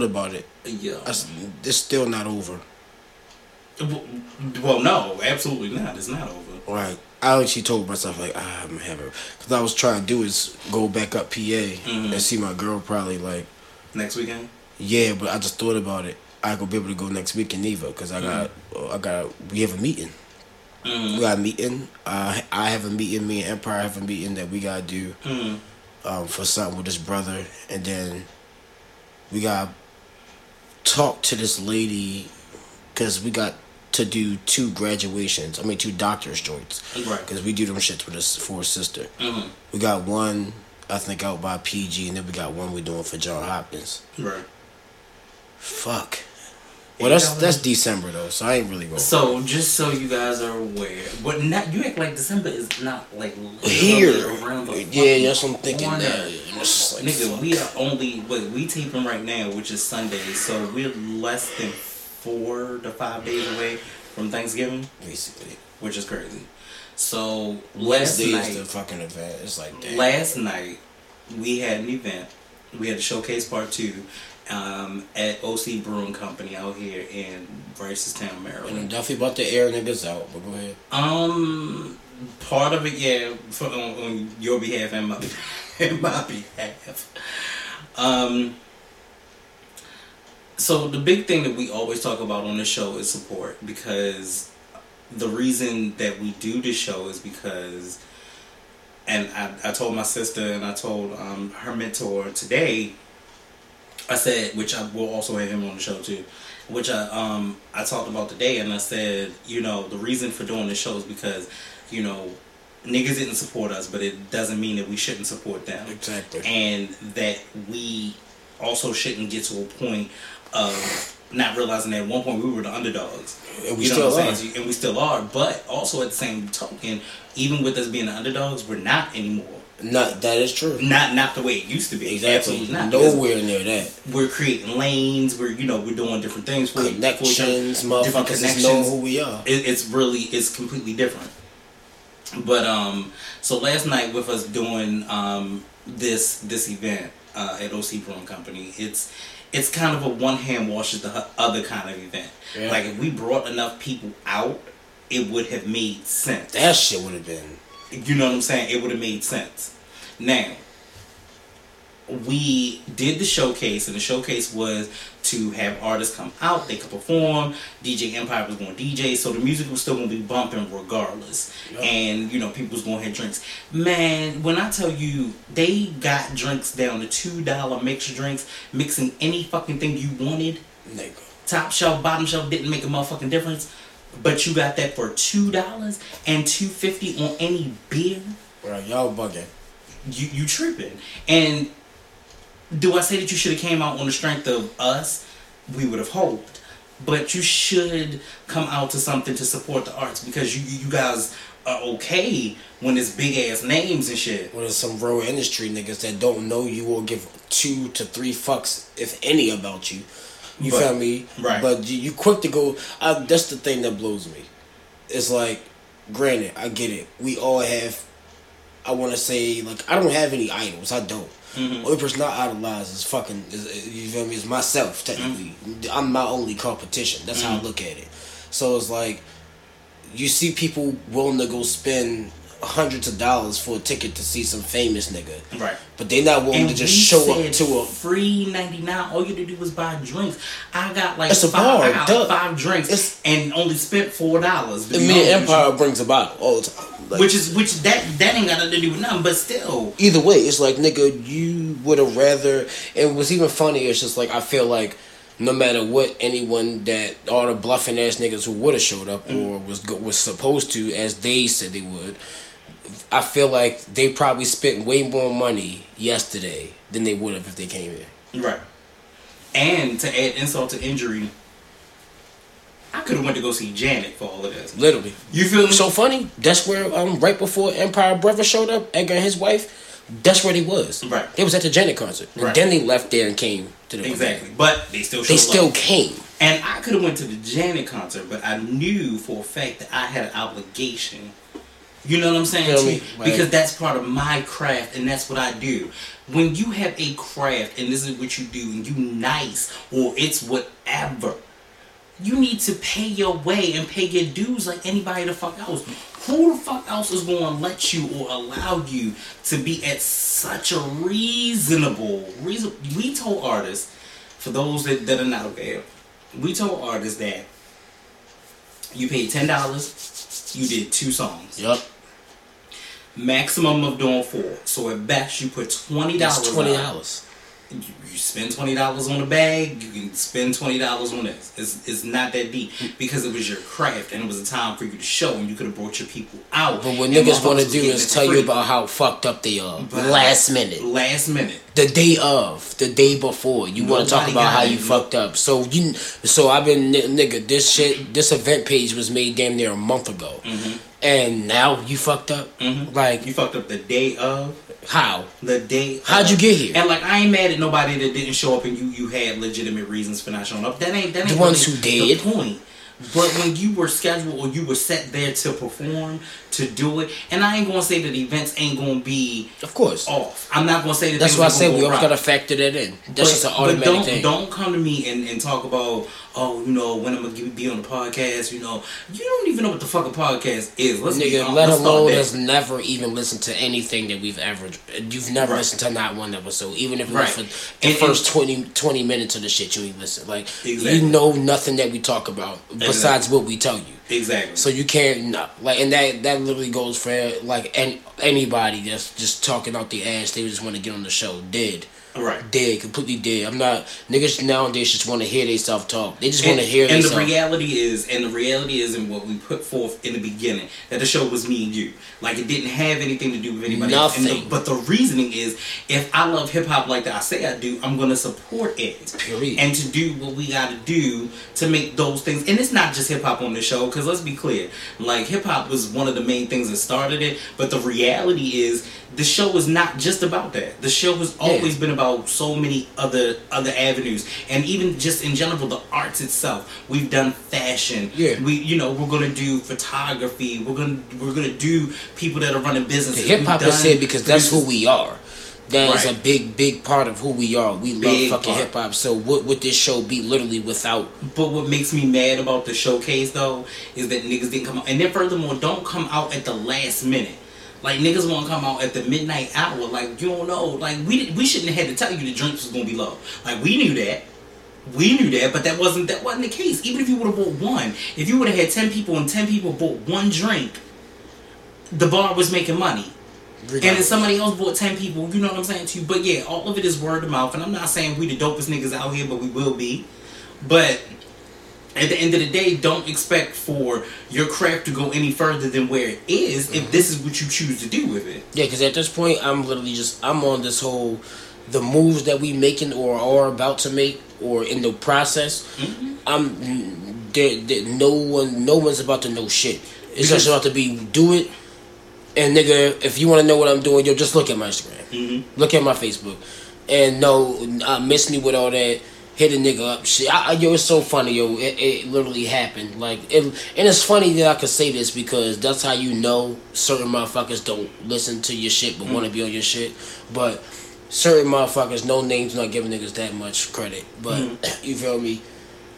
thought about it. Yeah. I it's still not over. Well, no, absolutely not. It's not over. Right. I actually told myself like ah, I'm having because I was trying to do is go back up PA Mhm. and see my girl probably like Next weekend. yeah, but I just thought about it. I could be able to go next weekend Eva because I got I got we have a meeting. We Mm. got a meeting. Uh, I have a meeting. Me and Empire have a meeting that we gotta do Mm. um, for something with his brother, and then we got to talk to this lady because we got to do two graduations. I mean, two doctor's joints Right. because we do them shits with his for sister. Mm. We got one, I think, out by PG, and then we got one we're doing for John Hopkins. Right. Fuck. Well, that's that's December though, so I ain't really going. So, just so you guys are aware, but not you act like December is not like Here, around the yeah, that's what I'm thinking. Now. And it's just like, Nigga, fuck. we are only wait, we taping right now, which is Sunday, so we're less than four to five days away from Thanksgiving, basically which is crazy. So last last day is night, the fucking event. It's like damn. last night we had an event. We had a showcase part two um, at OC Brewing Company out here in And I'm Maryland. definitely about to air niggas out, but go ahead. Um, part of it, yeah, for, on, on your behalf and my and my behalf. Um, so the big thing that we always talk about on the show is support because the reason that we do this show is because, and I, I told my sister and I told um, her mentor today. I said, which I will also have him on the show too, which I um I talked about today, and I said, you know, the reason for doing this show is because, you know, niggas didn't support us, but it doesn't mean that we shouldn't support them Exactly. and that we also shouldn't get to a point of not realizing that at one point we were the underdogs. And we You know still what I'm are. And we still are. But also at the same token, even with us being the underdogs, we're not anymore. Not that is true. Not not the way it used to be. Exactly. Absolutely not. Because Nowhere near that. We're creating lanes. We're you know we're doing different things for. Connections, Different just know who we are. it, it's really it's completely different. But um, so last night with us doing um this this event uh, at OC Brewing Company, it's it's kind of a one hand washes the other kind of event. Yeah. Like if we brought enough people out, it would have made sense. That shit would have been. You know what I'm saying? It would have made sense. Now, we did the showcase, and the showcase was to have artists come out, they could perform. DJ Empire was going to DJ, so the music was still going to be bumping regardless. Yeah. And, you know, people was going to have drinks. Man, when I tell you, they got drinks down to $2 mixed drinks, mixing any fucking thing you wanted Nigga. top shelf, bottom shelf didn't make a motherfucking difference. But you got that for two dollars and two fifty on any beer. Right, y'all bugging. You you tripping? And do I say that you should have came out on the strength of us? We would have hoped, but you should come out to something to support the arts because you you guys are okay when it's big ass names and shit. When there's some real industry niggas that don't know you or give two to three fucks, if any, about you. You But- feel me? right. But you, you quick to go. I, that's the thing that blows me. It's like, granted, I get it. We all have. I want to say like I don't have any idols. I don't. Mm-hmm. Only person I idolize is fucking. Is, you feel me? Is myself technically. Mm-hmm. I'm my only competition. That's how I look at it. So it's like, you see people willing to go spend hundreds of dollars for a ticket to see some famous nigga. Right. But they not willing And to just show up to a. free ninety nine. All you had to do was buy drinks. I got like It's a five, bar, I got duh. five drinks It's- and only spent four dollars. I mean, Empire brings a bottle all the time. Like, which is which that that ain't got nothing to do with nothing. But still, either way, it's like nigga, you would have rather. And what's even funnier It's just like I feel like no matter what anyone that all the bluffing ass niggas who would have showed up mm. or was was supposed to as they said they would. I feel like they probably spent way more money yesterday than they would have if they came here. right. And to add insult to injury, I could have went to go see Janet for all of this. Literally. You feel me? So funny. That's where um right before Empire Brother showed up, Edgar and his wife. That's where they was. Right. They was at the Janet concert, and Right. then they left there and came to the exactly. But they still They still came. And I could have went to the Janet concert, but I knew for a fact that I had an obligation. You know what I'm saying? Feel to- me? Right. Because that's part of my craft, and that's what I do. When you have a craft, and this is what you do, and you nice, or it's whatever, you need to pay your way and pay your dues like anybody the fuck else. Who the fuck else is going to let you or allow you to be at such a reasonable reason? We told artists, for those that, that are not aware, we told artists that you paid ten dollars, you did two songs, Yup. Maximum of doing four. So at best, you put twenty dollars. Twenty dollars. You, you spend twenty dollars on a bag, you can spend twenty dollars on this. It's, it's not that deep hmm. because it was your craft and it was a time for you to show and you could have brought your people out. But what niggas want to do is tell for you about how fucked up they are. But- last minute. last minute. The day of, the day before, you want to talk about how you fucked up. So you, so I've been nigga. This shit, this event page was made damn near a month ago, mm-hmm. And now you fucked up. Mhm. Like You fucked up the day of. how? The day. How'd of. you get here? And like I ain't mad at nobody that didn't show up and you you had legitimate reasons for not showing up. That ain't that ain't The ones who did. the point. But when you were scheduled or you were set there to perform, to do it, and I ain't gonna say that events ain't gonna be Of course. off. I'm not gonna say that. That's why I say we always right. gotta factor that in. That's just an But- automatic but don't, thing. Don't come to me and, and talk about, oh, you know, when I'm gonna be on the podcast. You know, you don't even know what the fuck a podcast is. Let's Nigga, let Let's alone has never even listened to anything that we've ever. You've never Right. listened to not one episode, even if it Right. was for the And- first 20, 20 minutes of the shit you ain't listen. Like Exactly. you know nothing that we talk about besides what we tell you. exactly. So you can't no like, and that that literally goes for like any, anybody that's just talking out the ass. They just want to get on the show. Did right. dead, completely dead. I'm not niggas nowadays just want to hear they self talk. They just want to hear and the reality is, and the reality is, in what we put forth in the beginning, that the show was me and you. Like it didn't have anything to do with anybody else. The- Nothing. but the reasoning is, if I love hip hop like that, I say I do, I'm gonna support it. Period. And to do what we gotta do to make those things. And it's not just hip hop on the show, because let's be clear, like hip hop was one of the main things that started it. But the reality is, the show is not just about that. The show has always been about so many other other avenues, and even just in general, the arts itself. We've done fashion. Yeah. We, you know, we're gonna do photography. We're gonna we're gonna do people that are running businesses. Hip hop is here because that's who we are. That is Right. a big, big part of who we are. We love Big fucking hip hop. So what would this show be literally without? But what makes me mad about the showcase though is that niggas didn't come out, and then furthermore, don't come out at the last minute. Like niggas want to come out at the midnight hour. Like you don't know. Like we we shouldn't have had to tell you the drinks was gonna be low. Like we knew that. We knew that, but that wasn't that wasn't the case. Even if you would have bought one, if you would have had ten people and ten people bought one drink, the bar was making money. And if somebody else bought 10 people, you know what I'm saying to you. But yeah, all of it is word of mouth. And I'm not saying we the dopest niggas out here, but we will be. But at the end of the day, don't expect for your craft to go any further than where it is if this is what you choose to do with it. Yeah, because at this point, I'm literally just I'm on this whole the moves that we making or are about to make or in the process. I'm there, there, no one no one's about to know shit. It's just about to be do it. And nigga, if you want to know what I'm doing, yo, just look at my Instagram, Mm-hmm. look at my Facebook, and no, uh, miss me with all that. Hit a nigga up, shit. I, I- yo, it's so funny, yo. It, it literally happened. Like, it, and it's funny that I could say this because that's how you know certain motherfuckers don't listen to your shit but mm. want to be on your shit. But certain motherfuckers, no names, not giving niggas that much credit. But mm. you feel me?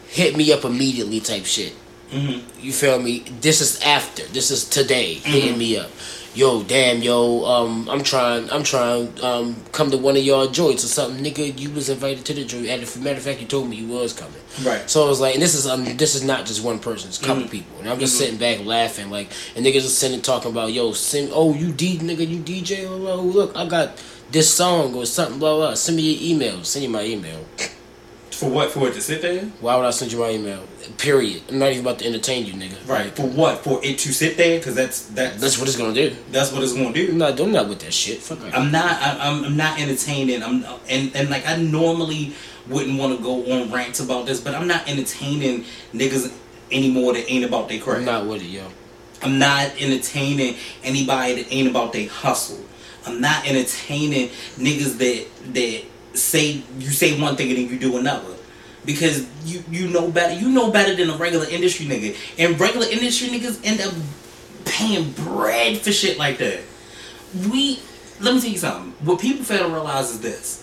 Hit me up immediately, type shit. Mm-hmm. You feel me? This is after. This is today. Hitting mm-hmm. me up. Yo, damn, yo, um, I'm trying, I'm trying, um, come to one of y'all joints or something, nigga. You was invited to the joint. And as a matter of fact, you told me you was coming. Right. So I was like, and this is um, this is not just one person. It's a couple people, and I'm just sitting back laughing, like, and niggas just sitting talking about, yo, send, oh, you D, nigga, you DJ, oh, oh, look, I got this song or something, blah blah. Send me your email. Send you my email. For what? For it to sit there? Why would I send you my email? Period. I'm not even about to entertain you, nigga. Right. For what? For it to sit there? Because that's that's That's what it's gonna do. that's what it's gonna do. I'm not, I'm not with that shit. Fuck that. I'm not. I'm, I'm not entertaining. I'm and and like I normally wouldn't want to go on rants about this, but I'm not entertaining niggas anymore that ain't about their craft. I'm not with it, yo. I'm not entertaining anybody that ain't about their hustle. I'm not entertaining niggas that that say you say one thing and then you do another. Because you you know better you know better than a regular industry nigga. And regular industry niggas end up paying bread for shit like that. We let me tell you something. What people fail to realize is this.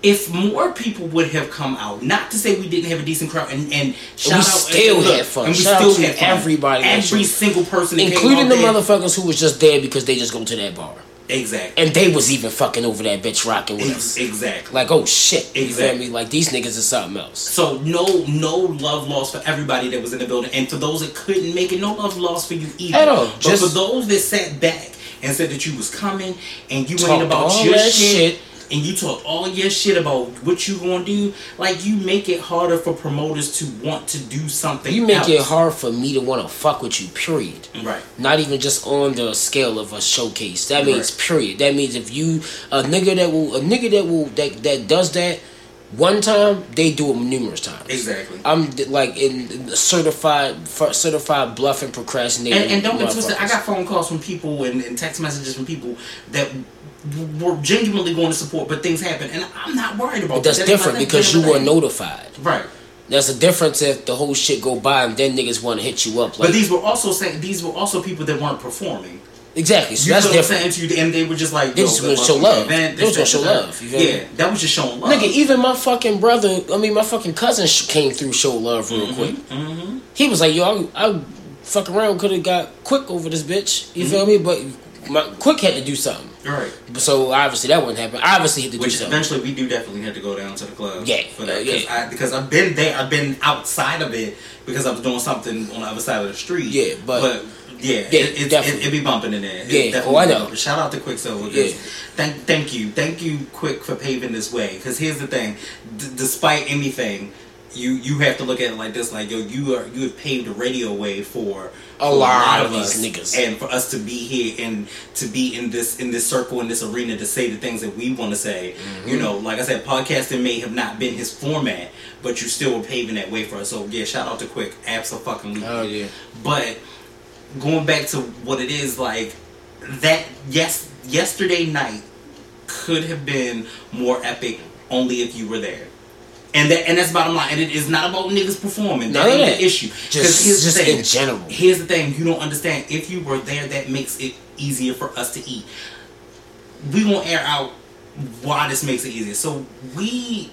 If more people would have come out, not to say we didn't have a decent crowd, and, and shout we out, still and look, had fun. and we Shout still out to had everybody every single person, Including the there- motherfuckers who was just there because they just go to that bar. Exactly. And they was even fucking over that bitch rocking with us. exactly. Like, oh shit. You Exactly. me? Like these niggas is something else. So no no love lost for everybody that was in the building, and for those that couldn't make it, no love lost for you either. At all. But Just- for those that sat back and said that you was coming and you ain't about your shit, shit. And you talk all your shit about what you gonna do, like you make it harder for promoters to want to do something. You make else. it hard for me to want to fuck with you, period. Right. Not even just on the scale of a showcase. That means Right. period. That means if you a nigga that will a nigga that will that that does that one time, they do it numerous times. Exactly. I'm like in certified certified bluff and procrastinating. And, and don't get twisted. I got phone calls from people and, and text messages from people that were genuinely going to support, but things happen, and I'm not worried about But that's that. Different because you were notified. right. That's a difference if the whole shit go by and then niggas want to hit you up. Like But these were also saying these were also people that weren't performing. exactly, so You that's know what I'm different. saying to you, and they were just like, They just good wanna show love. event, They wanna show love, you Yeah, that was just showing love. Nigga, even my fucking brother, I mean, my fucking cousin sh- came through show love real quick. mm-hmm. He was like, yo, I, I fuck around, could have got quick over this bitch. You feel me? But my quick had to do something. Right. So obviously that wouldn't happen. Obviously he had to Which do something. eventually we do definitely have to go down to the club. Yeah, For that, yeah. Cause I, because I've been there. I've been outside of it because I was doing something on the other side of the street. Yeah, but- yeah, Yeah, it, it, it, be bumping in there. Yeah, definitely oh, I know. bumping. Shout out to Quicksilver. Yeah. Thank, thank you, thank you, Quick, for paving this way. Because here's the thing: D- despite anything, you you have to look at it like this: like yo, you are you have paved a radio way for A for lot of us, niggas. and for us to be here and to be in this in this circle in this arena to say the things that we want to say. Mm-hmm. You know, like I said, podcasting may have not been his format, but you still were paving that way for us. So yeah, shout out to Quick, absolutely. Oh yeah. But going back to what it is like that yes yesterday night could have been more epic only if you were there. And that and that's bottom line. And it is not about niggas performing. That ain't that. the issue. Just- here's the just thing. in general. Here's the thing. You don't understand. If you were there, that makes it easier for us to eat. We won't air out why this makes it easier. So we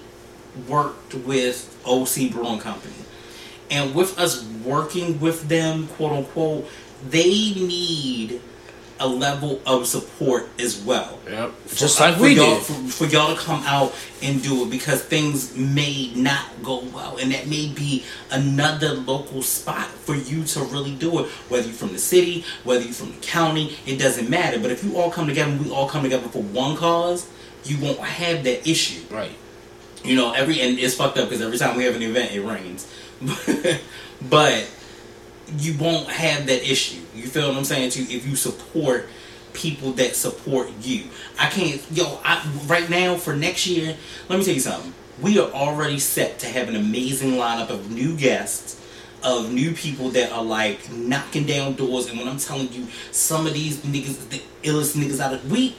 worked with OC Brewing Company. And with us working with them, quote unquote, they need a level of support as well. Yep. For- Just uh, like for we y'all, did. For, for y'all to come out and do it because things may not go well, and that may be another local spot for you to really do it. Whether you're from the city, whether you're from the county, it doesn't matter. But if you all come together and we all come together for one cause, you won't have that issue. Right. You know, every and it's fucked up because every time we have an event, it rains. but you won't have that issue. You feel what I'm saying to you? If you support people that support you, I can't. Yo, I right now for next year, let me tell you something. We are already set to have an amazing lineup of new guests, of new people that are like knocking down doors. And when I'm telling you, some of these niggas, the illest niggas out of we.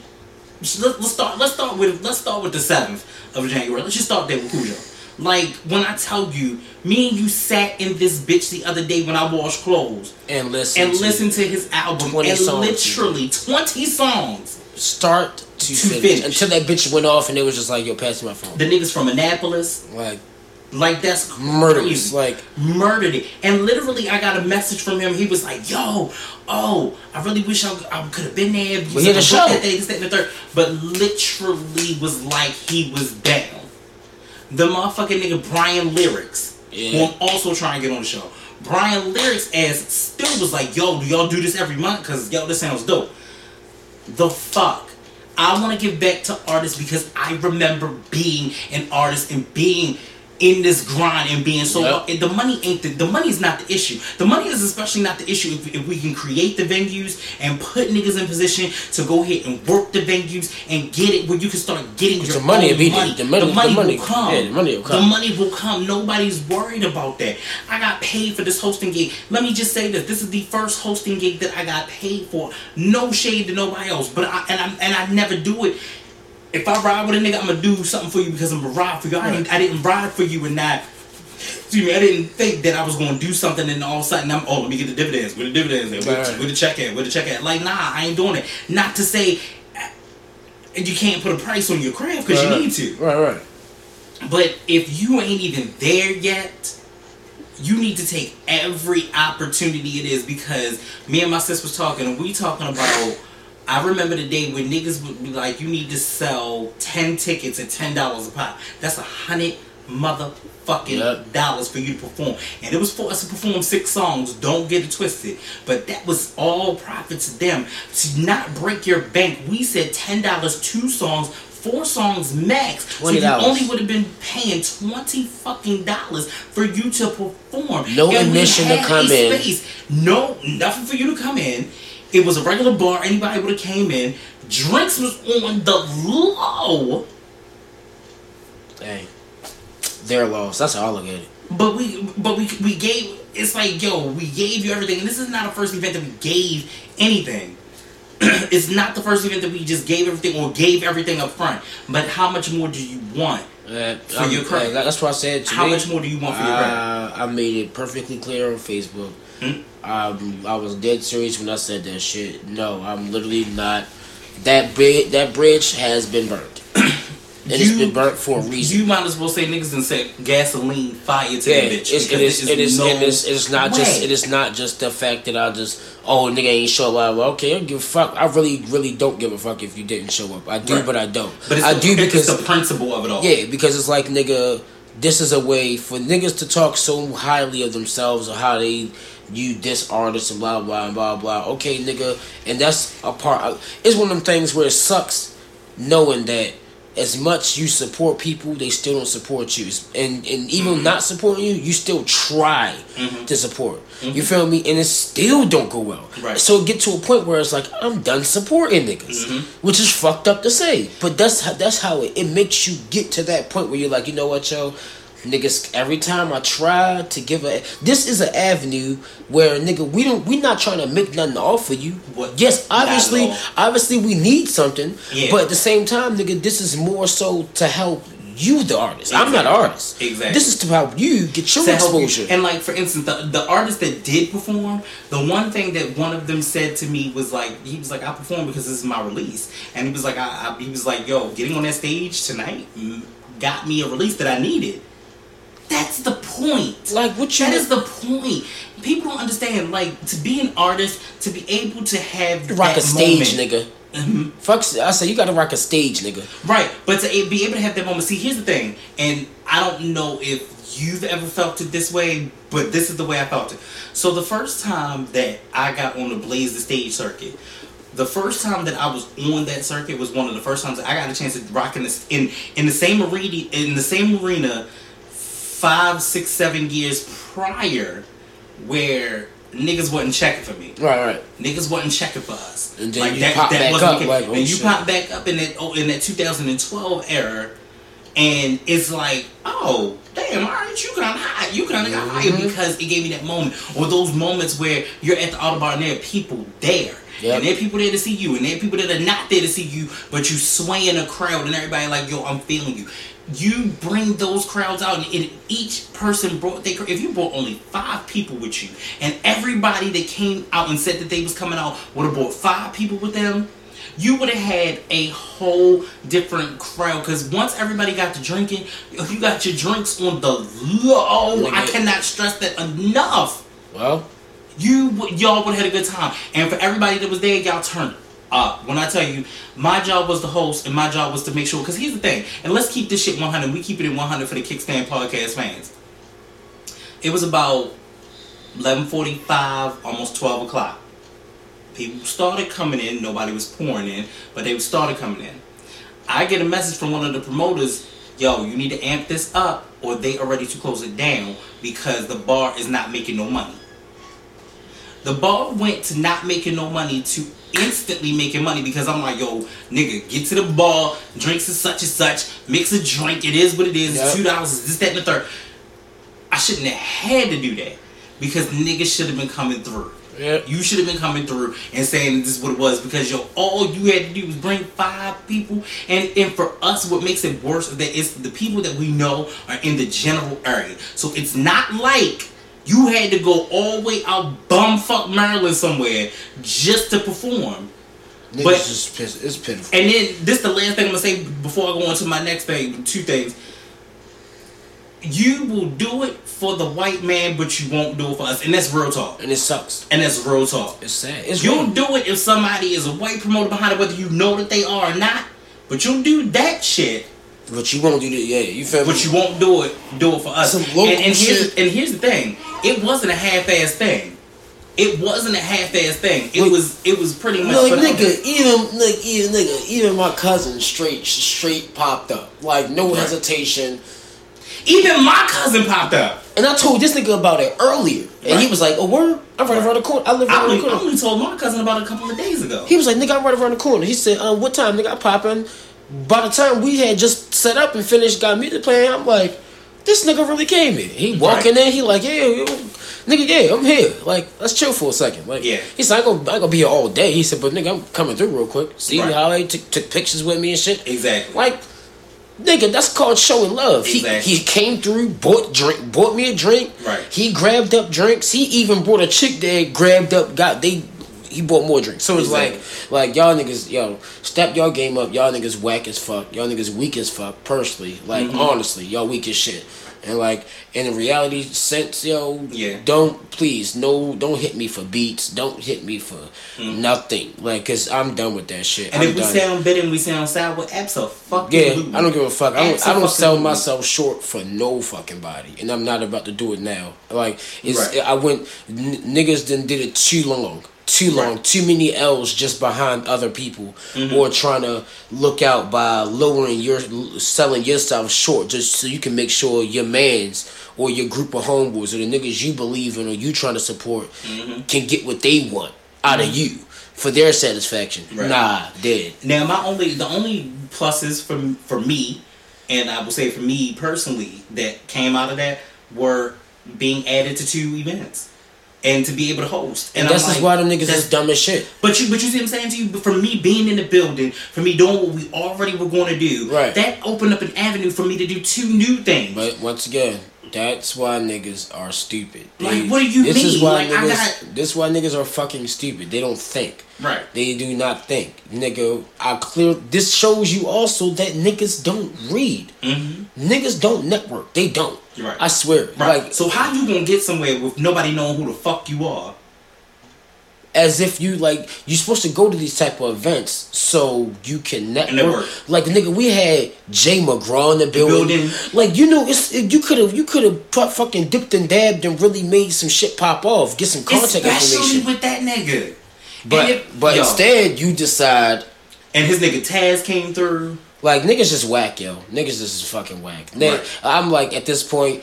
Let's, start. Let's start with. Let's start with the seventh of January. Let's just start there with Cujo. Like when I tell you, me and you sat in this bitch the other day when I washed clothes And listen. and to listen to his album 20 and literally twenty songs. start to, To finish. finish. until that bitch went off and it was just like, yo, pass me my phone. The niggas from Annapolis, Like like that's murderous. Like murdered it. And literally, I got a message from him. He was like, "Yo, oh, I really wish I, I could have been there. Had a show. that that, and the third. But literally, was like he was down. The motherfucking nigga Brian Lyrics, Yeah. who I'm also trying to get on the show. Brian Lyrics as still was like, "Yo, do y'all do this every month? Cause yo, this sounds dope." The fuck. I want to give back to artists because I remember being an artist and being in this grind and being so. Yep. The money ain't the, the money is not the issue. The money is especially not the issue if, if we can create the venues and put niggas in position to go ahead and work the venues and get it where you can start getting your the money own will be there. money. The money- the money- will come. yeah, the money will come. The money will come. Nobody's worried about that. I got paid for this hosting gig. Let me just say this: this is the first hosting gig that I got paid for. No shade to nobody else, but I and I and I never do it. If I ride with a nigga, I'm gonna do something for you because I'm gonna ride for you. I didn't, I didn't ride for you and not. Excuse me, I didn't think that I was gonna do something and all of a sudden I'm oh let me get the dividends. Where the dividends at? Where, Right. where the check at? Where the check at? Like nah, I ain't doing it. Not to say. and You can't put a price on your craft because right, you need to. Right, right. But if you ain't even there yet, you need to take every opportunity it is because me and my sis was talking and we talking about I remember the day when niggas would be like, you need to sell ten tickets at ten dollars a pop. That's a hundred motherfucking Yep. dollars for you to perform. And it was for us to perform six songs, don't get it twisted. But that was all profit to them. To not break your bank, we said ten dollars, two songs, four songs max. So you only would have been paying twenty fucking dollars for you to perform. No And admission to come in. space. No, nothing for you to come in. It was a regular bar. Anybody would have came in. Drinks was on the low. Hey, their loss. That's how I look at it. But we, but we, we gave. It's like, yo, we gave you everything, and this is not a first event that we gave anything. it's not the first event that we just gave everything or gave everything up front. But how much more do you want? Uh, For I'm- your credit. uh, that's what I said. To How me, much more do you want for your credit? uh, I made it perfectly clear on Facebook. Hmm? Um, I was dead serious when I said that shit. No, I'm literally not. That bridge, that bridge has been burnt, and it's You- been burnt for a reason. You might as well say niggas and say gasoline fire to yeah, the bitch. It's, it is, it is, no it is. It is not just. It is not just the fact that I just. Oh, nigga ain't show up. Well, okay, I don't give a fuck. I really, really don't give a fuck if you didn't show up. I do, Right. but I don't. But it's I the, do it's because the principle of it all. Yeah, because it's like nigga, this is a way for niggas to talk so highly of themselves or how they you this artist and blah blah blah blah. Okay, nigga, and that's a part. Of, it's one of them things where it sucks knowing that as much you support people, they still don't support you, and and even mm-hmm. not supporting you, you still try mm-hmm. to support. Mm-hmm. You feel me? And it still don't go well. Right. So get to a point where it's like I'm done supporting niggas, which is fucked up to say, but that's how, that's how it, it makes you get to that point where you're like, you know what, yo, niggas. Every time I try to give a, this is an avenue where nigga we don't we not trying to make nothing off of you. What? Yes, obviously, obviously we need something, Yeah. but at the same time, nigga, this is more so to help you, the artist. I'm not an artist. Exactly. This is to help you get your to help you. exposure. And like for instance, the the artist that did perform, the one thing that one of them said to me was like, he was like, I perform because this is my release, and he was like, I, I he was like, yo, getting on that stage tonight mm, got me a release that I needed. That's the point. like what you That is the point. People don't understand. Like to be an artist, to be able to have rock a stage, moment, nigga. Mhm. Fuck, I say you gotta rock a stage, nigga. Right, but to be able to have that moment. See, here's the thing, and I don't know if you've ever felt it this way, but this is the way I felt it. So the first time that I got on the Blaze the Stage circuit, the first time that I was on that circuit was one of the first times I got a chance to rock in this in in the same arena in the same arena five, six, seven years prior, where niggas wasn't checking for me Right, right. niggas wasn't checking for us. And then you pop back up, like, oh, and you shit. pop back up in that oh, in that 2012 era, and it's like, oh damn, all right, you kind of hot. You kind of got higher mm-hmm. because it gave me that moment. Or those moments where you're at the Audubon and there are people there. Yep. And there are people there to see you, and there are people that are not there to see you, but you sway in a crowd, and everybody like, yo, I'm feeling you. You bring those crowds out, and it, each person brought they. If you brought only five people with you, and everybody that came out and said that they was coming out would have brought five people with them, you would have had a whole different crowd. Because once everybody got to drinking, you got your drinks on the low. I cannot stress that enough Well, you y'all would have had a good time. And for everybody that was there, y'all turned up. When I tell you, my job was the host, and my job was to make sure. Because here's the thing, and let's keep this shit 100. We keep it in 100 for the Kickstand podcast fans. It was about 11:45, almost 12 o'clock. People started coming in. Nobody was pouring in, but they started coming in. I get a message from one of the promoters, yo, you need to amp this up or they are ready to close it down because the bar is not making no money. The bar went to not making no money to instantly making money because I'm like, yo, nigga, get to the bar, drinks is such and such, mix a drink, it is what it is, Yep. two dollars, this, that, and the third. I shouldn't have had to do that because niggas should have been coming through. Yeah. You should have been coming through and saying this is what it was because yo, all you had to do was bring five people, and and for us, what makes it worse is that it's the people that we know are in the general area. So it's not like you had to go all the way out bumfuck Maryland somewhere just to perform. niggas But- it's pitiful. And then this the last thing I'm gonna say before I go on to my next thing. Two things. You will do it for the white man, but you won't do it for us, and that's real talk. and it sucks. And that's real talk. It's sad. It's You'll do it if somebody is a white promoter behind it, whether you know that they are or not. But you'll do that shit, But you won't do that. Yeah, you feel me? but you won't do it. Do it for us. Some and, local and here's shit. The, and here's the thing: it wasn't a half-ass thing. It wasn't a half-ass thing. It was. It was pretty much. like nigga, even like even nigga, even my cousin straight straight popped up. Like no Right. Even my cousin popped up. And I told this nigga about it earlier. And he was like, Oh word? I'm right around the corner. I live right around the I only told my cousin about it a couple of days ago. He was like, nigga, I'm right around the corner. He said, um, what time, nigga, I pop in. By the time we had just set up and finished, got music playing, I'm like, this nigga really came here. He walking in, he like, yeah, yo, nigga, yeah, I'm here. Like, let's chill for a second. Like, Yeah. He said, I ain't gonna, I gonna be here all day. He said, but nigga, I'm coming through real quick. See Right. how they took took pictures with me and shit. Exactly. Like, nigga, that's called showing love. Exactly. He he came through, bought drink, bought me a drink. Right. He grabbed up drinks. He even brought a chick that grabbed up, got they. He bought more drinks. So it's Exactly. like, like y'all niggas, yo, step y'all game up. Y'all niggas whack as fuck. Y'all niggas weak as fuck. Personally, like Mm-hmm. honestly, y'all weak as shit. And like in the reality sense, yo, Yeah. don't please no, don't hit me for beats. Don't hit me for nothing. Like, cause I'm done with that shit. Mm. and I'm if we done. sound bitter and we sound sour, absolutely. Yeah, I don't give a fuck. I don't, I don't sell myself short for no fucking body, and I'm not about to do it now. Like it's, Right. I went n- niggas done did it too long, too long, Right. too many L's just behind other people, Mm-hmm. or trying to look out by lowering your selling yourself short just so you can make sure your man's or your group of homeboys or the niggas you believe in or you trying to support Mm-hmm. can get what they want out of you for their satisfaction. Right. Nah, dead. Now, my only the only pluses for for me, and I will say for me personally, that came out of that were being added to two events, and to be able to host. And, I'm that's just why them niggas is dumb as shit. But you, but you see what I'm saying to you. But for me being in the building, for me doing what we already were going to do, Right. That opened up an avenue for me to do two new things. But once again, that's why niggas are stupid. Like, what do you this Is why Like, I niggas, got- This is why niggas are fucking stupid. They don't think. right. They do not think, nigga. I clear. This shows you also that niggas don't read. Mm-hmm. Niggas don't network. They don't. Right. I swear. Right. Like so how you gonna get somewhere with nobody knowing who the fuck you are? as if you like you're supposed to go to these type of events so you can network. network. Like nigga, we had Jay McGraw in the building. building. Like you know, it's you could have you could have fucking dipped and dabbed and really made some shit pop off, get some contact Especially information. with that nigga. But if- but yo, instead you decide and his nigga Taz came through. Like niggas just whack, yo. Niggas just is fucking whack. Right. I'm like at this point,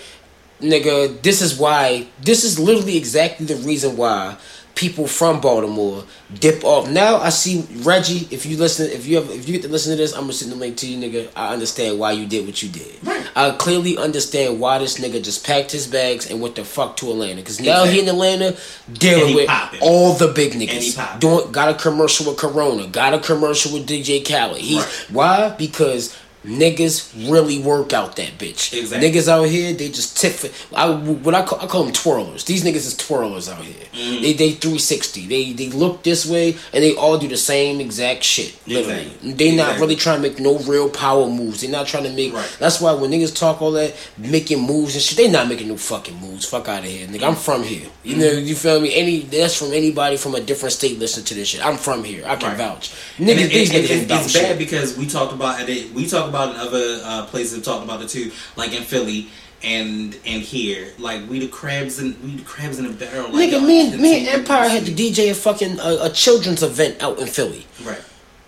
nigga, this is why this is literally exactly the reason why people from Baltimore dip off. Now I see Reggie. If you listen, if you have, if you get to listen to this, I'm gonna send the link to you, nigga. I understand why you did what you did. Right. I clearly understand why this nigga just packed his bags and went the fuck to Atlanta. Cause now he in Atlanta dealing with popping. all the big niggas. Doing got a commercial with Corona. Got a commercial with DJ Khaled. He's Right. why because. Niggas really work out that bitch. Exactly. Niggas out here, they just tip for. I what I call I call them twirlers. These niggas is twirlers out here. Mm-hmm. They they three sixty. They they look this way and they all do the same exact shit. Literally, Exactly. they not really trying to make no real power moves. They not trying to make. Right. That's why when niggas talk all that making moves and shit, they not making no fucking moves. Fuck out of here, nigga. I'm from here. You know, Mm-hmm. you feel me? Any that's from anybody from a different state. Listen to this shit. I'm from here. I can Right. vouch. And Niggas, these it- niggas about it's shit. bad because we talked about it. We talked about it in other uh, places. Have talked about it too, like in Philly and and here. Like we the crabs and we the crabs in a barrel. Like, Nigga, me and, me and. Empire had to DJ a fucking uh, a children's event out in Philly. right.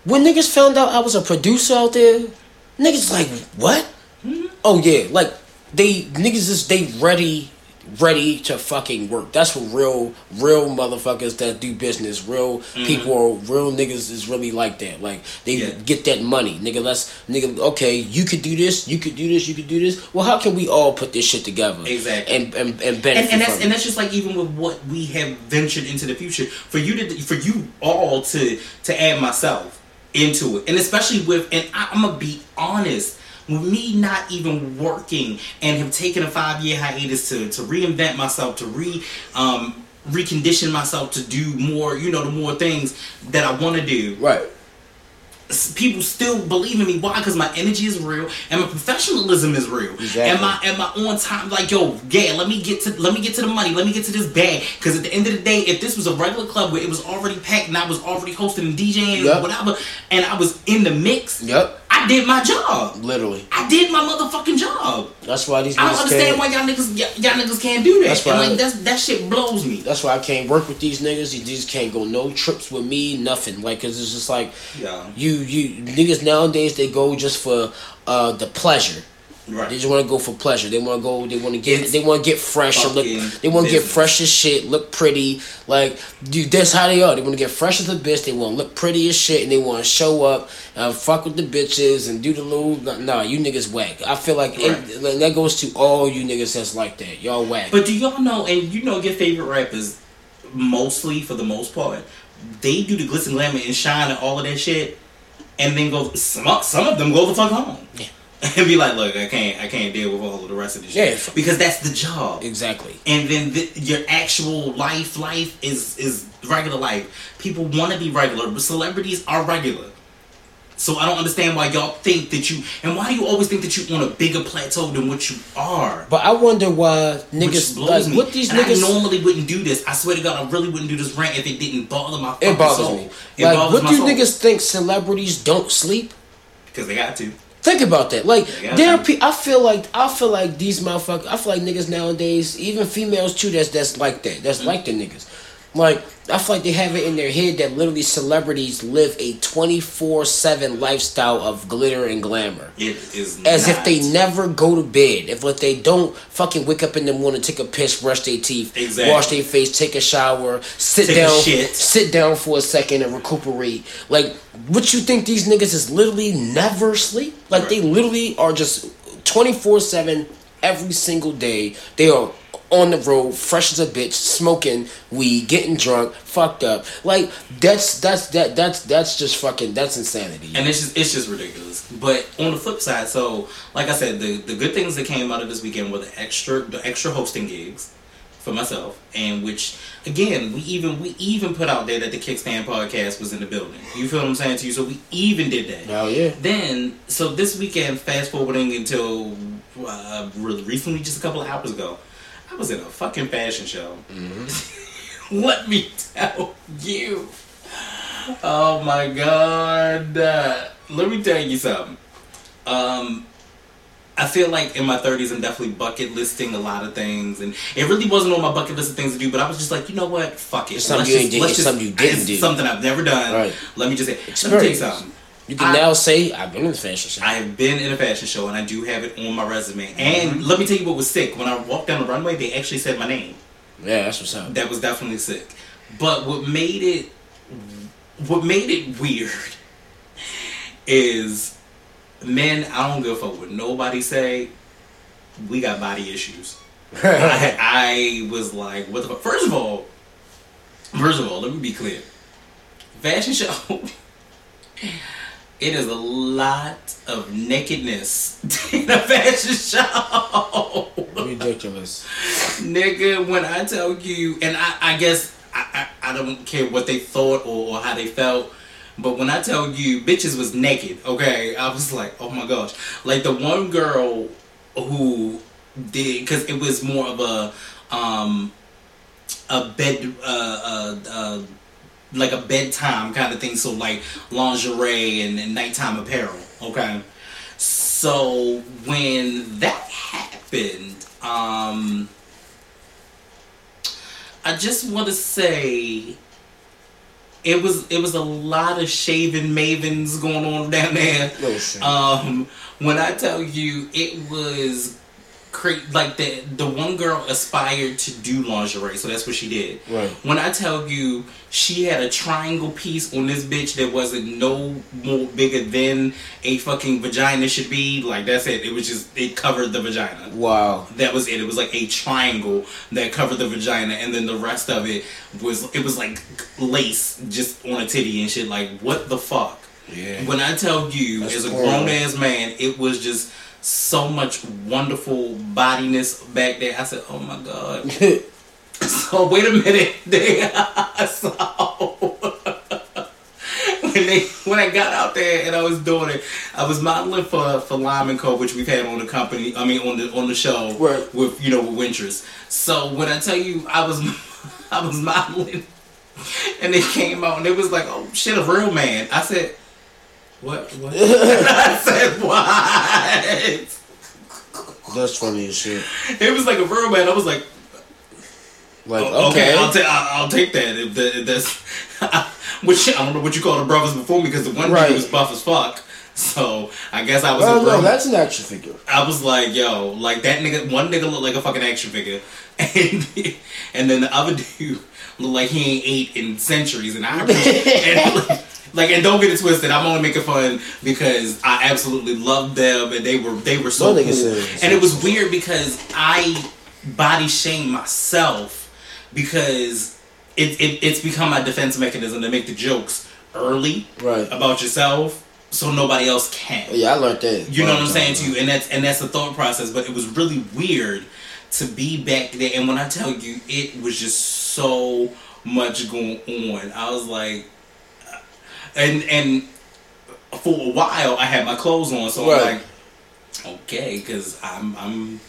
When niggas found out I was a producer out there, niggas like what? Oh yeah, like they niggas is they ready, ready to fucking work. That's what real, real motherfuckers that do business, real mm-hmm. people, real niggas is really like that. Like they Yeah. get that money, nigga. Let's nigga. Okay, you could do this, you could do this, you could do this. Well, how can we all put this shit together? Exactly. and and, and benefit and, and that's from and that's just like even with what we have ventured into the future for you to for you all to to add myself into it and especially with and I, i'm gonna be honest with me not even working and have taken a five year hiatus to to reinvent myself to re um recondition myself to do more you know the more things that i want to do right. people still believe in me. Why? Because my energy is real and my professionalism is real. Exactly. And my and my on time, like yo, yeah. Let me get to let me get to the money. Let me get to this bag. Because at the end of the day, if this was a regular club where it was already packed and I was already hosting and DJing Yep. and whatever, and I was in the mix, Yep. I did my job. Literally. I did my motherfucking job. That's why these I don't understand why y'all niggas y'all, niggas can't do that. That's and why- like that's that shit blows me. That's why I can't work with these niggas. You just can't go no trips with me, nothing. Like, cause it's just like Yeah. you, you niggas nowadays they go just for uh the pleasure. Right. They just want to go for pleasure. They want to go. They want to get. It's they want to get fresh. Or look. They want to get fresh as shit. Look pretty. Like, dude, that's how they are. They want to get fresh as a bitch. They want to look pretty as shit, and they want to show up, and fuck with the bitches, and do the little. Nah, you niggas whack. I feel like, Right. like, that goes to all you niggas that's like that. Y'all whack. But do y'all know, and you know your favorite rappers, mostly for the most part, they do the glitz and glamour and shine and all of that shit, and then go. Some some of them go the fuck home. Yeah. And be like, look, I can't, I can't deal with all of the rest of this Yeah, shit because that's the job. exactly. And then the, your actual life, life is is regular life. People want to be regular, but celebrities are regular. So I don't understand why y'all think that you, and why do you always think that you on a bigger plateau than what you are? But I wonder why niggas blows like me. what these and niggas. I normally wouldn't do this. I swear to God, I really wouldn't do this rant if it didn't bother my fucking it bothers soul. me. It like, what do soul. niggas think celebrities don't sleep? Because they got to. Think about that. Like there are pe- I feel like I feel like these motherfuckers. I feel like niggas nowadays, even females too. That's that's like that. That's like the niggas. Like I feel like they have it in their head that literally celebrities live a twenty four seven lifestyle of glitter and glamour. It is As if they never go to bed. If like they don't fucking wake up in the morning, take a piss, brush their teeth, Exactly. wash their face, take a shower, sit Take down, sit down for a second and recuperate. Like, what you think these niggas is literally never sleep? Like they literally are just twenty four seven every single day. They are on the road, fresh as a bitch, smoking weed, getting drunk, fucked up. Like that's that's that that's that's just fucking that's insanity. And it's just it's just ridiculous. But on the flip side, so like I said, the the good things that came out of this weekend were the extra the extra hosting gigs for myself, and which again we even we even put out there that the Kickstand podcast was in the building. You feel what I'm saying to you? So we even did that. Oh yeah. Then so this weekend, fast forwarding until uh, recently, just a couple of hours ago, I was in a fucking fashion show. Let me tell you. Oh my god. Uh, let me tell you something. Um, I feel like in my 30s, I'm definitely bucket listing a lot of things, and it really wasn't on my bucket list of things to do. But I was just like, you know what? Fuck it. It's something Let's you just- did- let's it's just- something you didn't do. Something I've never done. Right. Let me just say. Let me tell you something. You can I- now say I've been in a fashion show. I have been in a fashion show, and I do have it on my resume. Mm-hmm. And let me tell you what was sick. When I walked down the runway, they actually said my name. yeah, that's what's up. That was definitely sick. But what made it what made it weird is men, I don't give a fuck what nobody say, we got body issues. I, I was like, what the fuck? First of all, first of all, let me be clear. Fashion show, it is a lot of nakedness in a fashion show. Ridiculous. Nigga, when I tell you, and I, I guess I, I, I don't care what they thought or, or how they felt, but when I tell you, bitches was naked, okay? I was like, oh my gosh. Like the one girl who did, because it was more of a, um, a bed, uh, uh, uh, like a bedtime kind of thing. So like lingerie and, and nighttime apparel, okay? So when that happened, um, I just want to say it was it was a lot of shaving mavens going on down there. Um, when I tell you, it was cra- like the the one girl aspired to do lingerie, so that's what she did. Right. When I tell you, she had a triangle piece on this bitch that wasn't no more bigger than a fucking vagina should be. Like that's it. It was just it covered the vagina. Wow. That was it. It was like a triangle that covered the vagina, and then the rest of it was it was like lace just on a titty and shit. Like what the fuck? Yeah. When I tell you, That's as a grown ass man, it was just so much wonderful bodiness back there. I said, "Oh my god." so wait a minute. They so when they when I got out there and I was doing it, I was modeling for for Lime and Co, which we've had on the company. I mean, on the on the show Right. with you know with Winters. So when I tell you, I was I was modeling, and they came out and it was like, "Oh shit, a real man." I said. What? What? I said what? That's funny as shit. It was like a real man. I was like, Like, Oh, okay. okay, I'll, ta- I'll, I'll take that. If, the, if that's, which I don't know what you call the brothers before me because the one Right. dude was buff as fuck. So I guess I was. oh, no, that's an action figure. I was like, yo, like that nigga. One nigga looked like a fucking action figure, and and then the other dude looked like he ain't ate in centuries. And I and, like, and don't get it twisted. I'm only making fun because I absolutely loved them, and they were they were so cool. And it was weird because I body shame myself because it, it it's become my defense mechanism to make the jokes early Right. about yourself so nobody else can. Yeah, I learned that. You know what I'm saying to you, and that's and that's the thought process. But it was really weird to be back there, and when I tell you, it was just so much going on. I was like, and and for a while, I had my clothes on, so Right. I'm like, okay, because I'm I'm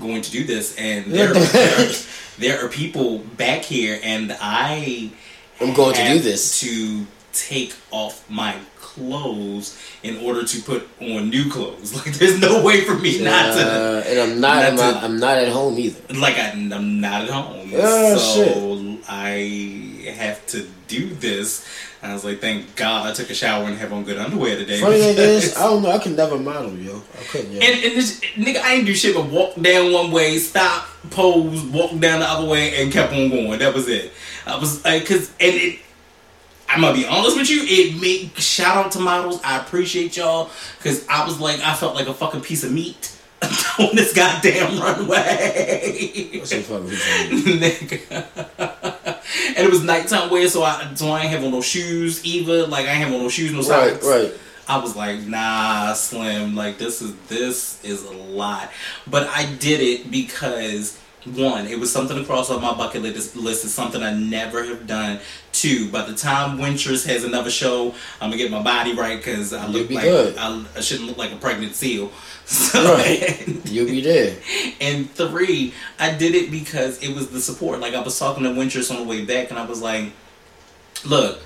going to do this, and there there, there are people back here, and I I'm going to do this. to take off my clothes in order to put on new clothes. Like there's no way for me not to. Uh, and I'm not, not at my, to- I'm not at home either. Like I, I'm not at home, Oh, so I have to do this. I was like, thank God I took a shower and have on good underwear today. Funny thing is, I don't know. I can never model, yo. I couldn't, yo. and, and this nigga, I ain't do shit but walk down one way, stop, pose, walk down the other way, and kept on going. That was it. I was like, cause, and it, I'm gonna be honest with you, it made, shout out to models, I appreciate y'all, cause I was like, I felt like a fucking piece of meat on this goddamn runway. What's so fucking funny? Nigga. and it was nighttime wear, so I so I ain't have on no shoes either. Like I ain't have on no shoes, no socks. Right, socks. right. I was like, nah, Slim, like this is this is a lot. But I did it because one, it was something to cross off my bucket list. List is something I never have done. Two, by the time Winters has another show, I'm gonna get my body right because I look be like. I, I shouldn't look like a pregnant seal. So, Right. You'll be there. and three, I did it because it was the support. Like I was talking to Winters on the way back, and I was like, "Look,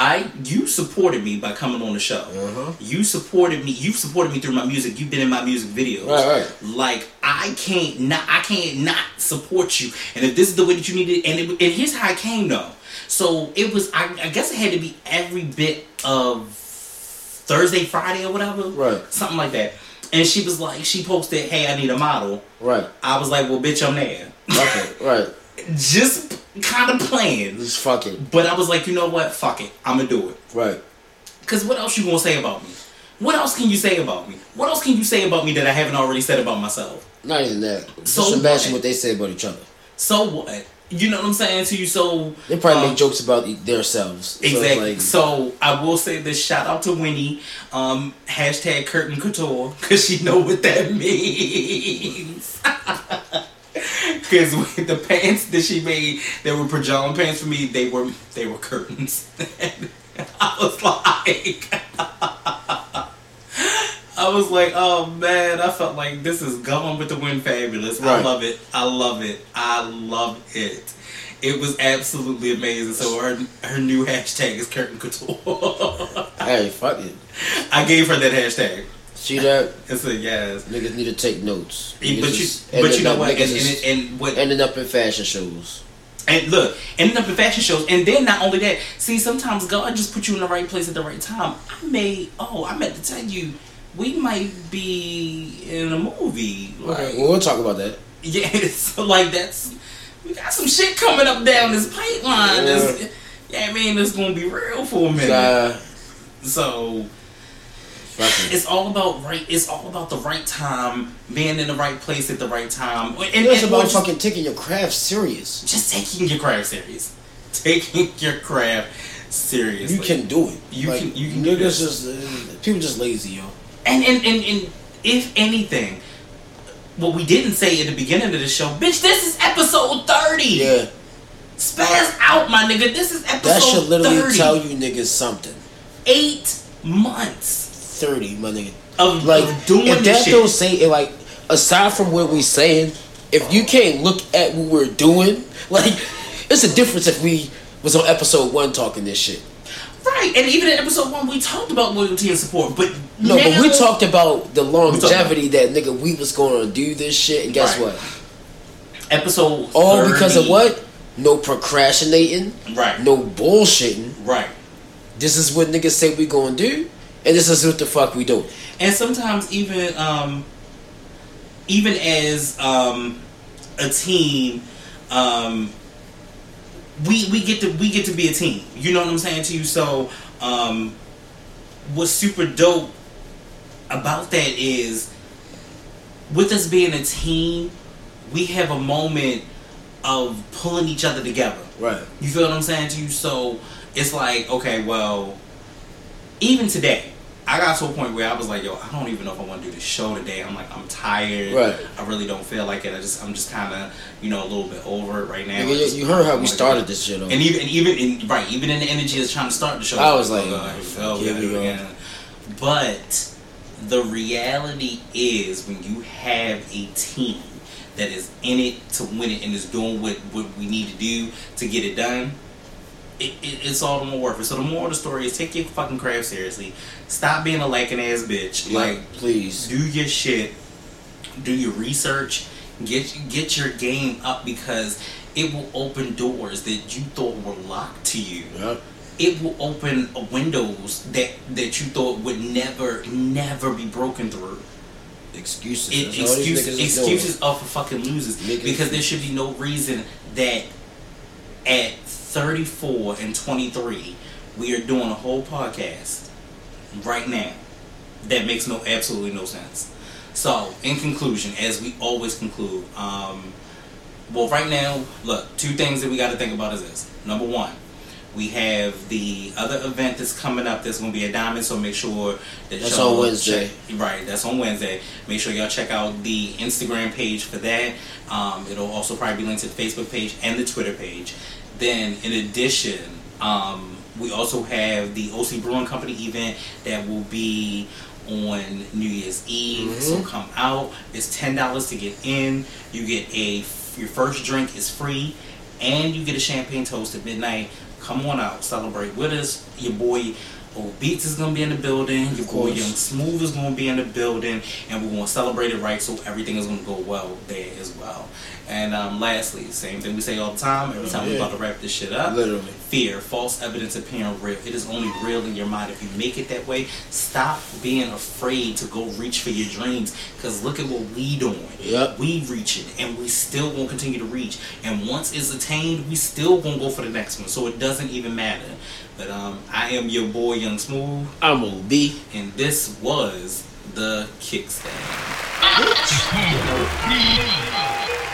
I you supported me by coming on the show. Uh-huh. You supported me. You've supported me through my music. You've been in my music videos. Right, right. Like I can't not I can't not support you. And if this is the way that you need it, and, it, and here's how I came though. So it was. I, I guess it had to be every bit of Thursday, Friday, or whatever. Right. Something like that. And she was like, she posted, "Hey, I need a model." Right. I was like, "Well, bitch, I'm there." Okay, right. Just kind of playing. Just fuck it. But I was like, you know what? Fuck it. I'm gonna do it. Right. Cause what else you gonna say about me? What else can you say about me? What else can you say about me that I haven't already said about myself? Not even that. Just So imagine what? what they say about each other. So what? You know what I'm saying to you? So They probably um, make jokes about themselves. So Exactly. like- so I will say this: shout out to Winnie, um, hashtag curtain couture, because she know what that means. Because the pants that she made, they were pajama pants for me. They were they were curtains. I was like, I was like, oh man, I felt like this is going with the wind, fabulous. I love it. I love it. I love it. It was absolutely amazing. So her her new hashtag is curtain couture. hey, fuck it. I gave her that hashtag. See that? I said yes. Niggas need to take notes. But you, but you know what? And, niggas and, and what? ending up in fashion shows. And look, ending up in fashion shows, and then not only that. See, sometimes God just put you in the right place at the right time. I may. Oh, I meant to tell you, we might be in a movie. Like, Well, we'll talk about that. Yeah, so like that's we got some shit coming up down this pipeline. Yeah. Yeah, I mean it's gonna be real for a minute. Uh, So fucking. it's all about right. It's all about the right time, being in the right place at the right time, and, It's and about just, fucking taking your craft serious. just taking your craft serious, taking your craft seriously. You can do it. You Like, can- you can do Niggas just uh, people just lazy, yo. And and, and and if anything, what we didn't say at the beginning of the show, bitch, this is episode thirty. Yeah, Spaz out, my nigga. This is episode thirty. that should literally 30. tell you niggas something. eight months Thirty, my nigga. of, Like of doing if that shit. don't say it, like aside from what we saying, if you can't look at what we're doing, like it's a difference if we was on episode one talking this shit. right, and even in episode one, we talked about loyalty and support, but No, but we talked about the talked about- longevity that nigga we was going to do this shit, and guess Right. what? episode All because of what? No procrastinating, Right, no bullshitting. right. This is what niggas say we gonna do, and this is what the fuck we do. And sometimes even um, even as um, a team, um, we we get to we get to be a team. You know what I'm saying to you? So um, what's super dope about that is with us being a team, we have a moment of pulling each other together. Right. You feel what I'm saying to you? So it's like, okay, well, even today, I got to a point where I was like, yo, I don't even know if I want to do the show today. I'm like, I'm tired. Right. I really don't feel like it. I just, I'm just kind of, you know, a little bit over it right now. I just- you, heard how we started this shit. And even, and even, in, right, even in the energy of trying to start the show, I was like, oh, God, here we go. But the reality is, when you have a team that is in it to win it and is doing what, what we need to do to get it done, it, it, it's all the more worth it. So the moral of the story is take your fucking craft seriously. Stop being a lacking ass bitch. like, Like, please. do your shit. Do your research. Get get your game up because it will open doors that you thought were locked to you Yeah. it will open windows that that you thought would never never be broken through. Excuses. It, That's excuse, niggas excuses are for fucking losers because there should be no reason that at 34 and 23 we are doing a whole podcast right now that makes no absolutely no sense. So, in conclusion, as we always conclude, um, well, right now, look, two things that we got to think about is this. Number one, we have the other event that's coming up that's going to be a diamond, so make sure that That's y'all on Wednesday. check- right, that's on Wednesday. Make sure y'all check out the Instagram page for that. Um, it'll also probably be linked to the Facebook page and the Twitter page. Then, in addition, um, we also have the OC Brewing Company event that will be on New Year's Eve. So come out. It's ten dollars to get in. You get a your first drink is free, and you get a champagne toast at midnight. Come on out, celebrate with us. Your boy Old Beats is gonna be in the building. Your boy. Young Smooth is gonna be in the building, and we're gonna celebrate it right. So everything is gonna go well there as well. And um, lastly, same thing we say all the time. Every time we Yeah. about to wrap this shit up. Literally. Fear, false evidence appearing real. It is only real in your mind. If you make it that way, stop being afraid to go reach for your dreams. Cause look at what we doing. Yep. We reaching, and we still gonna continue to reach. And once it's attained, we still gonna go for the next one. So it doesn't even matter. But um, I am your boy, Young Smooth, I'm OB. and this was the kickstand. The Cobra. Reload.